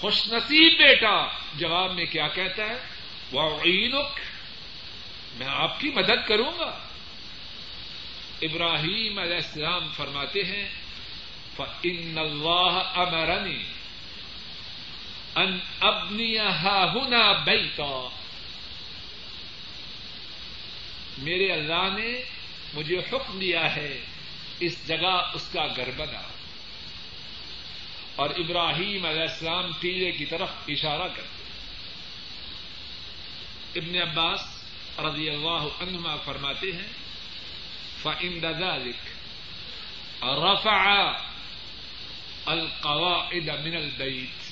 خوش نصیب بیٹا۔ جواب میں کیا کہتا ہے؟ وہ میں آپ کی مدد کروں گا۔ ابراہیم علیہ السلام فرماتے ہیں ان اللہ امرنی ان ابنی ہنا بیتا۔ میرے اللہ نے مجھے حکم دیا ہے، اس جگہ اس کا گھر بنا۔ اور ابراہیم علیہ السلام ٹیلے کی طرف اشارہ کرتے ابن عباس رضی اللہ عنہما فرماتے ہیں فعند ذلك رفع القواعد من البيت۔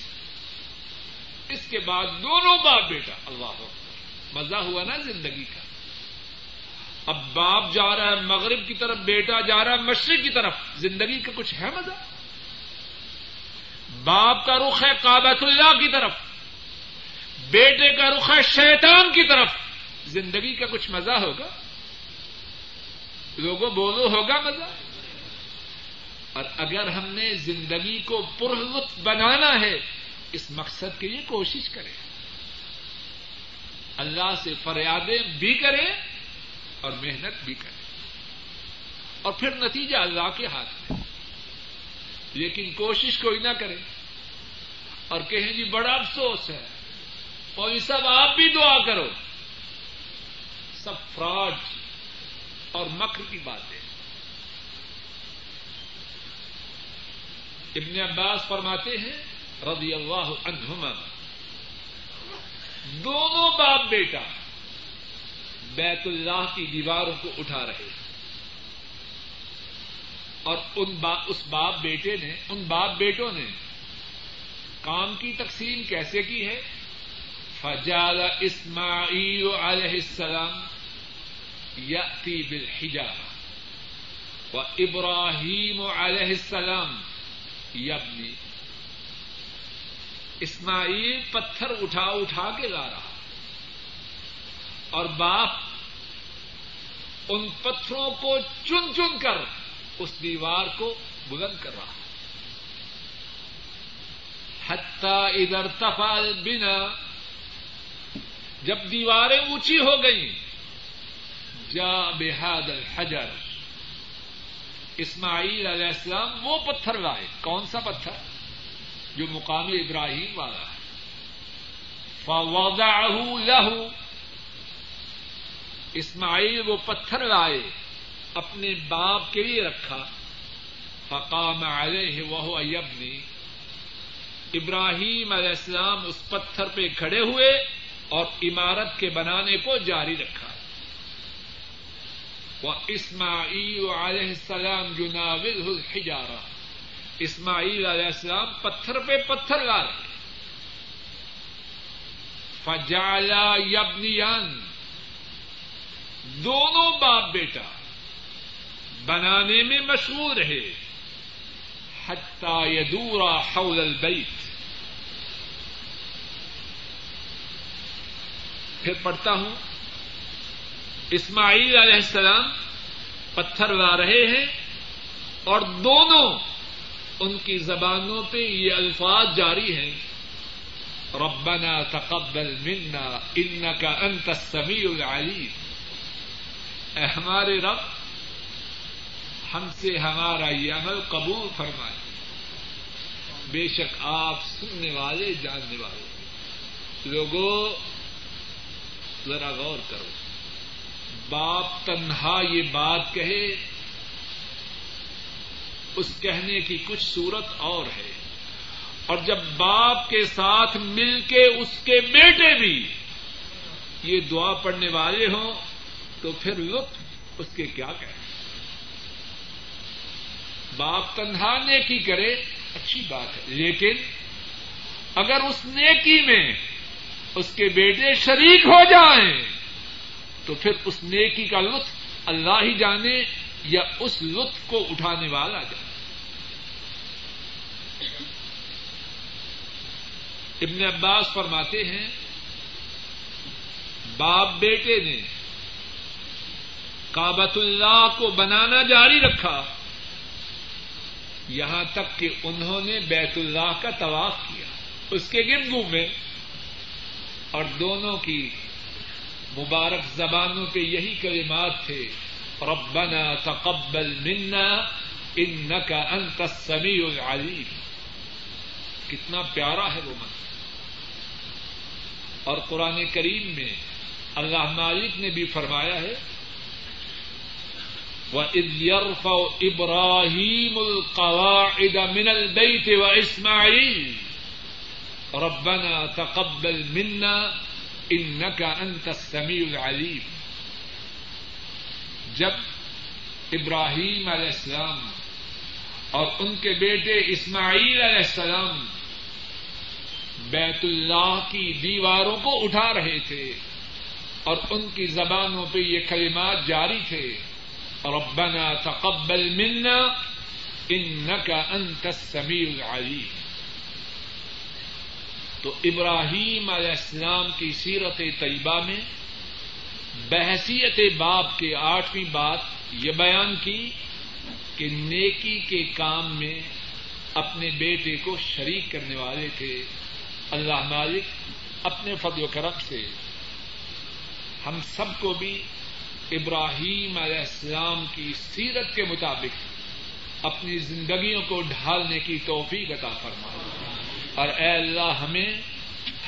اس کے بعد دونوں باپ بیٹا، اللہ مزہ ہوا نا زندگی کا۔ اب باپ جا رہا ہے مغرب کی طرف، بیٹا جا رہا ہے مشرق کی طرف۔ زندگی کا کچھ ہے مزہ؟ باپ کا رخ ہے کابت اللہ کی طرف۔ بیٹے کا رخ ہے شیطان کی طرف۔ زندگی کا کچھ مزہ ہوگا؟ لوگوں بولو، ہوگا مزہ؟ اور اگر ہم نے زندگی کو پرلطف بنانا ہے اس مقصد کے لیے کوشش کریں۔ اللہ سے فریادیں بھی کریں اور محنت بھی کریں۔ اور پھر نتیجہ اللہ کے ہاتھ میں۔ لیکن کوشش کوئی نہ کرے۔ اور کہیں جی بڑا افسوس ہے۔ اور یہ سب آپ بھی دعا کرو۔ سب فراڈ اور مکر کی باتیں۔ ابن عباس فرماتے ہیں رضی اللہ عنہما۔ دونوں باپ بیٹا بیت اللہ کی دیواروں کو اٹھا رہے۔ اور ان با، اس باپ بیٹے نے، ان باپ بیٹوں نے کام کی تقسیم کیسے کی ہے؟ فجال اسماعیل علیہ السلام یاتی بالحجاب و ابراہیم علیہ السلام یبنی۔ اسماعیل پتھر اٹھا اٹھا کے لا رہا اور باپ ان پتھروں کو چن چن کر اس دیوار کو بلند کر رہا حتی ادھر تفال بنا جب دیواریں اونچی ہو گئیں فجا بحاد الحجر۔ اسماعیل علیہ السلام وہ پتھر لائے۔ کون سا پتھر؟ جو مقام ابراہیم والا ہے۔ فوضعه له۔ اسماعیل وہ پتھر لائے، اپنے باپ کے لیے رکھا۔ فقام علیہ وہ یبنی ابراہیم علیہ السلام اس پتھر پہ کھڑے ہوئے اور عمارت کے بنانے کو جاری رکھا۔ وہ اسماعیل علیہ السلام جناول الحجارہ اسماعیل علیہ السلام پتھر پہ پتھر لا رہے فجالا یبنیان، دونوں باپ بیٹا بنانے میں مشغول رہے۔ حتى يدور حول البيت پھر پڑھتا ہوں۔ اسماعیل علیہ السلام پتھر لا رہے ہیں اور دونوں ان کی زبانوں پہ یہ الفاظ جاری ہیں۔ ربنا تقبل منا انك انت السميع العليم اے ہمارے رب، ہم سے ہمارا یہ عمل قبول فرمائے۔ بے شک آپ سننے والے، جاننے والے۔ لوگوں ذرا غور کرو۔ باپ تنہا یہ بات کہے اس کہنے کی کچھ صورت اور ہے۔ اور جب باپ کے ساتھ مل کے اس کے بیٹے بھی یہ دعا پڑھنے والے ہوں، تو پھر لطف اس کے کیا کہیں باپ تنہا نیکی کرے، اچھی بات ہے۔ لیکن اگر اس نیکی میں اس کے بیٹے شریک ہو جائیں، تو پھر اس نیکی کا لطف اللہ ہی جانے۔ یا اس لطف کو اٹھانے والا جانے ابن عباس فرماتے ہیں، باپ بیٹے نے کابت اللہ کو بنانا جاری رکھا، یہاں تک کہ انہوں نے بیت اللہ کا طواف کیا۔ اس کے گردوں میں اور دونوں کی مبارک زبانوں پہ یہی کلمات تھے۔ ربنا تقبل منا انك انت السميع العليم۔ کتنا پیارا ہے وہ من۔ اور قرآن کریم میں اللہ مالک نے بھی فرمایا ہے، وَإِذْ يَرْفَعُ إِبْرَاهِيمُ الْقَوَاعِدَ مِنَ الْبَيْتِ وَإِسْمَاعِيلُ۔ رَبَّنَا تَقَبَّلْ مِنَّا إِنَّكَ أَنْتَ السَّمِيعُ الْعَلِيمُ۔ جب ابراہیم علیہ السلام اور ان کے بیٹے اسماعیل علیہ السلام بیت اللہ کی دیواروں کو اٹھا رہے تھے اور ان کی زبانوں پہ یہ کلمات جاری تھے، ربنا تقبل منا انك انت السميع العليم تو ابراہیم علیہ السلام کی سیرت طیبہ میں بحثیت باپ کے آٹھویں بات یہ بیان کی کہ نیکی کے کام میں اپنے بیٹے کو شریک کرنے والے تھے۔ اللہ مالک اپنے فضل و کرم سے ہم سب کو بھی ابراہیم علیہ السلام کی سیرت کے مطابق اپنی زندگیوں کو ڈھالنے کی توفیق عطا فرما اور اے اللہ ہمیں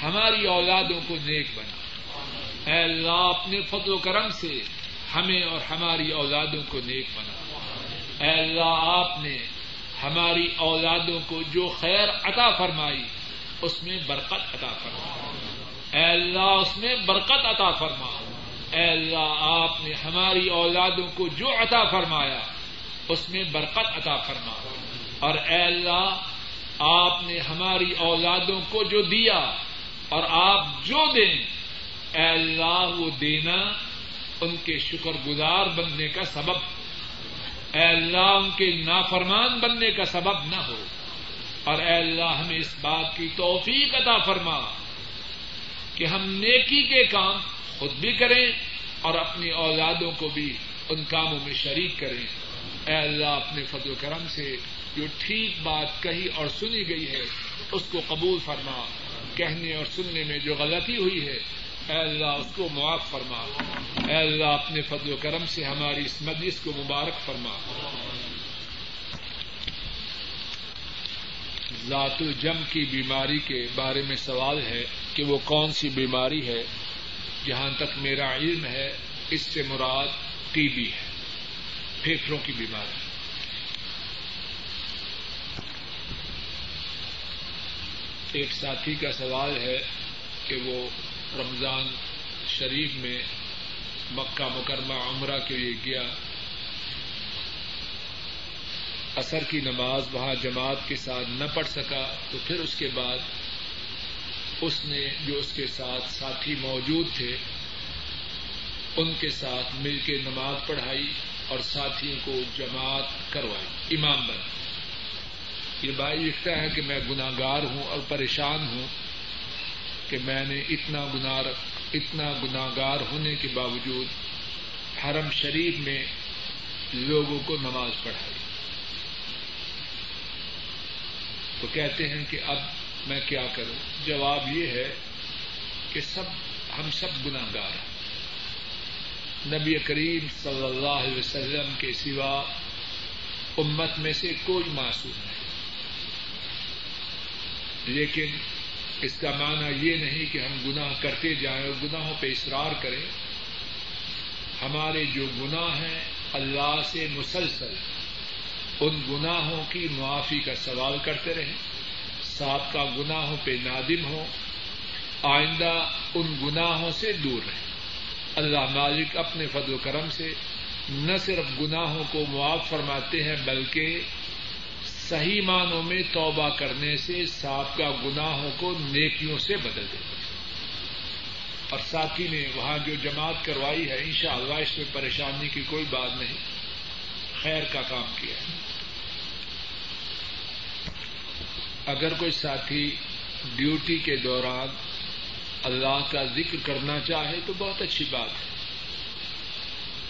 ہماری اولادوں کو نیک بنا۔ اے اللہ، اپنے فضل و کرم سے ہمیں اور ہماری اولادوں کو نیک بنا۔ اے اللہ، آپ نے ہماری اولادوں کو جو خیر عطا فرمائی، اس میں برکت عطا فرما۔ اے اللہ، اس میں برکت عطا فرما۔ اے اللہ، آپ نے ہماری اولادوں کو جو عطا فرمایا، اس میں برکت عطا فرما۔ اور اے اللہ، آپ نے ہماری اولادوں کو جو دیا، اور آپ جو دیں اے اللہ، وہ دینا ان کے شکر گزار بننے کا سبب۔ اے اللہ، ان کے نافرمان بننے کا سبب نہ ہو۔ اور اے اللہ، ہمیں اس بات کی توفیق عطا فرما کہ ہم نیکی کے کام خود بھی کریں اور اپنی اولادوں کو بھی ان کاموں میں شریک کریں۔ اے اللہ، اپنے فضل و کرم سے جو ٹھیک بات کہی اور سنی گئی ہے، اس کو قبول فرما۔ کہنے اور سننے میں جو غلطی ہوئی ہے اے اللہ، اس کو معاف فرما۔ اے اللہ، اپنے فضل و کرم سے ہماری اس مجلس کو مبارک فرما۔ ذات الجم کی بیماری کے بارے میں سوال ہے کہ وہ کون سی بیماری ہے؟ جہاں تک میرا علم ہے، اس سے مراد ٹی بی ہے، پھیپھڑوں کی بیماری۔ ایک ساتھی کا سوال ہے کہ وہ رمضان شریف میں مکہ مکرمہ عمرہ کے لیے گیا۔ اثر کی نماز وہاں جماعت کے ساتھ نہ پڑھ سکا، تو پھر اس کے بعد اس نے جو اس کے ساتھ ساتھی موجود تھے، ان کے ساتھ مل کے نماز پڑھائی اور ساتھیوں کو جماعت کروائی، امام بن۔ یہ بھائی لکھتا ہے کہ میں گناگار ہوں اور پریشان ہوں۔ کہ میں نے اتنا گنا اتنا گناگار ہونے کے باوجود حرم شریف میں لوگوں کو نماز پڑھائی۔ تو کہتے ہیں کہ اب میں کیا کروں؟ جواب یہ ہے کہ سب ہم سب گناگار ہیں۔ نبی کریم صلی اللہ علیہ وسلم کے سوا امت میں سے کوئی معصوم نہیں۔ لیکن اس کا معنی یہ نہیں کہ ہم گناہ کرتے جائیں اور گناہوں پہ اصرار کریں۔ ہمارے جو گناہ ہیں، اللہ سے مسلسل ان گناہوں کی معافی کا سوال کرتے رہیں۔ ساتھ کا گناہوں پہ نادم ہو آئندہ ان گناہوں سے دور رہیں۔ اللہ مالک اپنے فضل و کرم سے نہ صرف گناہوں کو معاف فرماتے ہیں، بلکہ صحیح معنوں میں توبہ کرنے سے ساتھ کا گناہوں کو نیکیوں سے بدل دیتے ہیں۔ اور ساتھی نے وہاں جو جماعت کروائی ہے، انشاءاللہ اس میں پریشانی کی کوئی بات نہیں۔ خیر کا کام کیا ہے۔ اگر کوئی ساتھی ڈیوٹی کے دوران اللہ کا ذکر کرنا چاہے تو بہت اچھی بات ہے۔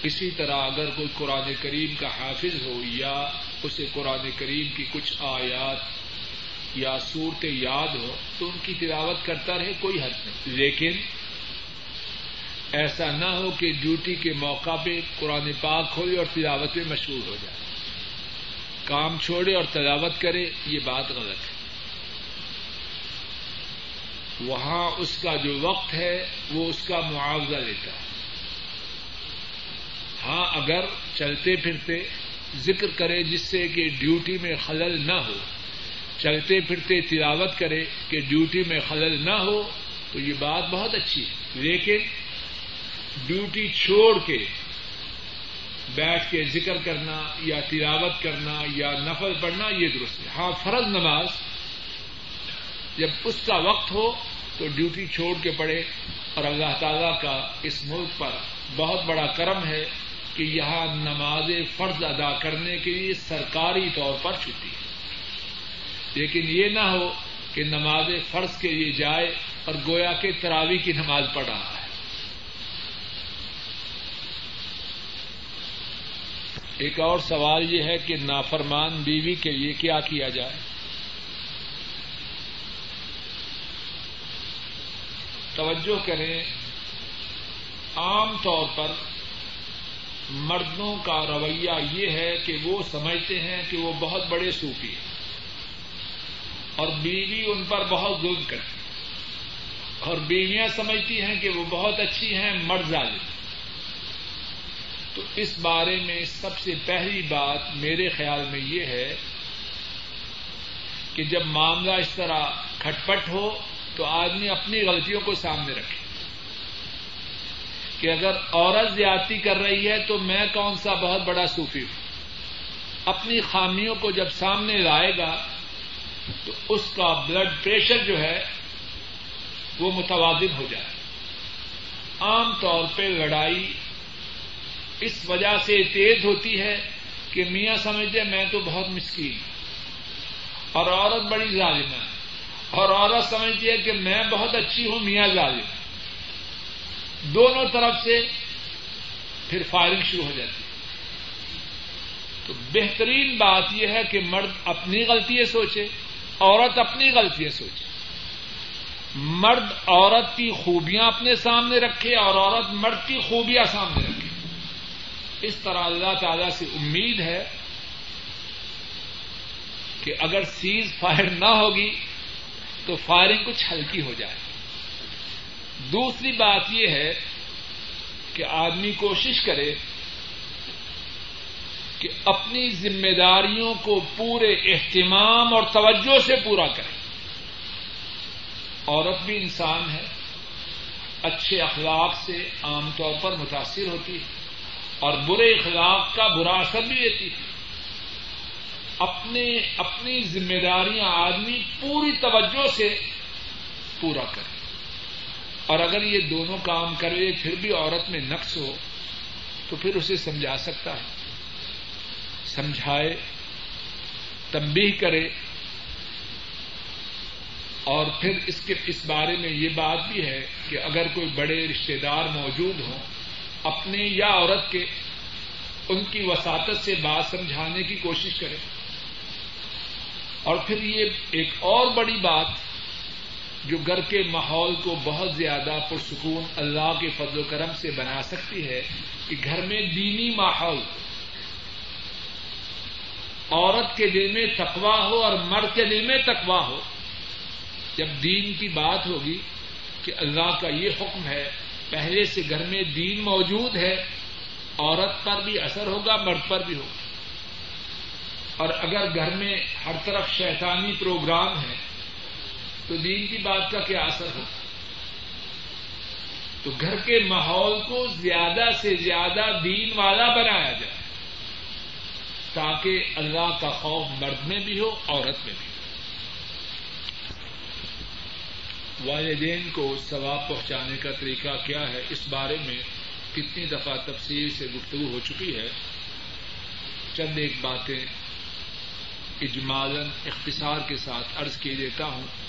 اسی طرح اگر کوئی قرآن کریم کا حافظ ہو یا اسے قرآن کریم کی کچھ آیات یا صورت یاد ہو تو ان کی تلاوت کرتا رہے کوئی حد نہیں۔ لیکن ایسا نہ ہو کہ ڈیوٹی کے موقع پہ قرآن پاک کھولے اور تلاوت میں مشہور ہو جائے۔ کام چھوڑے اور تلاوت کرے، یہ بات غلط ہے۔ وہاں اس کا جو وقت ہے، وہ اس کا معاوضہ لیتا ہے۔ ہاں اگر چلتے پھرتے ذکر کرے جس سے کہ ڈیوٹی میں خلل نہ ہو۔ چلتے پھرتے تلاوت کرے کہ ڈیوٹی میں خلل نہ ہو تو یہ بات بہت اچھی ہے۔ لیکن ڈیوٹی چھوڑ کے بیٹھ کے ذکر کرنا یا تلاوت کرنا یا نفل پڑھنا یہ درست ہے۔ ہاں فرض نماز جب اس کا وقت ہو تو ڈیوٹی چھوڑ کے پڑے اور اللہ تعالی کا اس ملک پر بہت بڑا کرم ہے۔ کہ یہاں نماز فرض ادا کرنے کے لیے سرکاری طور پر چھٹی ہے لیکن یہ نہ ہو کہ نماز فرض کے لیے جائے اور گویا کے تراوی کی نماز پڑھ رہا ہے۔ ایک اور سوال یہ ہے کہ نافرمان بیوی کے لیے کیا کیا جائے؟ توجہ کریں، عام طور پر مردوں کا رویہ یہ ہے کہ وہ سمجھتے ہیں کہ وہ بہت بڑے صوفی ہیں اور بیوی ان پر بہت ظلم کرتی اور بیویاں سمجھتی ہیں کہ وہ بہت اچھی ہیں مرد ظالم۔ تو اس بارے میں سب سے پہلی بات میرے خیال میں یہ ہے کہ جب معاملہ اس طرح کھٹپٹ ہو تو آدمی اپنی غلطیوں کو سامنے رکھے۔ کہ اگر عورت زیادتی کر رہی ہے تو میں کون سا بہت بڑا صوفی ہوں؟ اپنی خامیوں کو جب سامنے لائے گا تو اس کا بلڈ پریشر جو ہے وہ متوازن ہو جائے۔ عام طور پہ لڑائی اس وجہ سے تیز ہوتی ہے کہ میاں سمجھتے میں تو بہت مسکین اور عورت بڑی ظالم ہے۔ اور عورت سمجھتی ہے کہ میں بہت اچھی ہوں، میاں ظالم دونوں طرف سے پھر فائرنگ شروع ہو جاتی ہے۔ تو بہترین بات یہ ہے کہ مرد اپنی غلطیاں سوچے، عورت اپنی غلطیاں سوچے۔ مرد عورت کی خوبیاں اپنے سامنے رکھے اور عورت مرد کی خوبیاں سامنے رکھے۔ اس طرح اللہ تعالی سے امید ہے کہ اگر سیز فائر نہ ہوگی تو فائرنگ کچھ ہلکی ہو جائے۔ دوسری بات یہ ہے کہ آدمی کوشش کرے کہ اپنی ذمہ داریوں کو پورے اہتمام اور توجہ سے پورا کرے۔ عورت بھی انسان ہے، اچھے اخلاق سے عام طور پر متاثر ہوتی ہے اور برے اخلاق کا برا اثر بھی دیتی ہے۔ اپنے، اپنی ذمہ داریاں آدمی پوری توجہ سے پورا کرے۔ اور اگر یہ دونوں کام کرے پھر بھی عورت میں نقص ہو، تو پھر اسے سمجھا سکتا ہے۔ سمجھائے تمبی کرے۔ اور پھر اس کے، اس بارے میں یہ بات بھی ہے کہ اگر کوئی بڑے رشتے دار موجود ہوں، اپنے یا عورت کے، ان کی وساطت سے بات سمجھانے کی کوشش کرے۔ اور پھر یہ ایک اور بڑی بات جو گھر کے ماحول کو بہت زیادہ پرسکون اللہ کے فضل و کرم سے بنا سکتی ہے کہ گھر میں دینی ماحول، عورت کے دل میں تقوا ہو اور مرد کے دل میں تقوا ہو، جب دین کی بات ہوگی کہ اللہ کا یہ حکم ہے، پہلے سے گھر میں دین موجود ہے، عورت پر بھی اثر ہوگا، مرد پر بھی ہوگا۔ اور اگر گھر میں ہر طرف شیطانی پروگرام ہے تو دین کی بات کا کیا اثر ہوگا تو گھر کے ماحول کو زیادہ سے زیادہ دین والا بنایا جائے، تاکہ اللہ کا خوف مرد میں بھی ہو، عورت میں بھی ہو۔ والدین کو ثواب پہنچانے کا طریقہ کیا ہے؟ اس بارے میں کتنی دفعہ تفصیل سے گفتگو ہو چکی ہے۔ چند ایک باتیں اجمالن اختصار کے ساتھ عرض کیے دیتا ہوں۔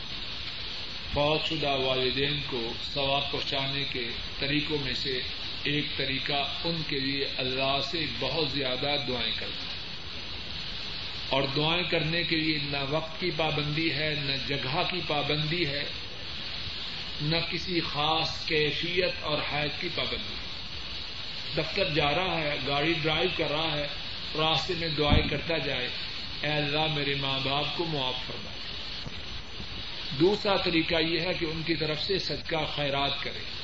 فوج شدہ والدین کو ثواب پہنچانے کے طریقوں میں سے ایک طریقہ، ان کے لیے اللہ سے بہت زیادہ دعائیں کرنا۔ اور دعائیں کرنے کے لیے نہ وقت کی پابندی ہے، نہ جگہ کی پابندی ہے، نہ کسی خاص کیفیت اور حید کی پابندی۔ دفتر جا رہا ہے، گاڑی ڈرائیو کر رہا ہے، راستے میں دعائیں کرتا جائے۔ اے اللہ، میرے ماں باپ کو معاف فرما۔ دوسرا طریقہ یہ ہے کہ ان کی طرف سے صدقہ خیرات کریں۔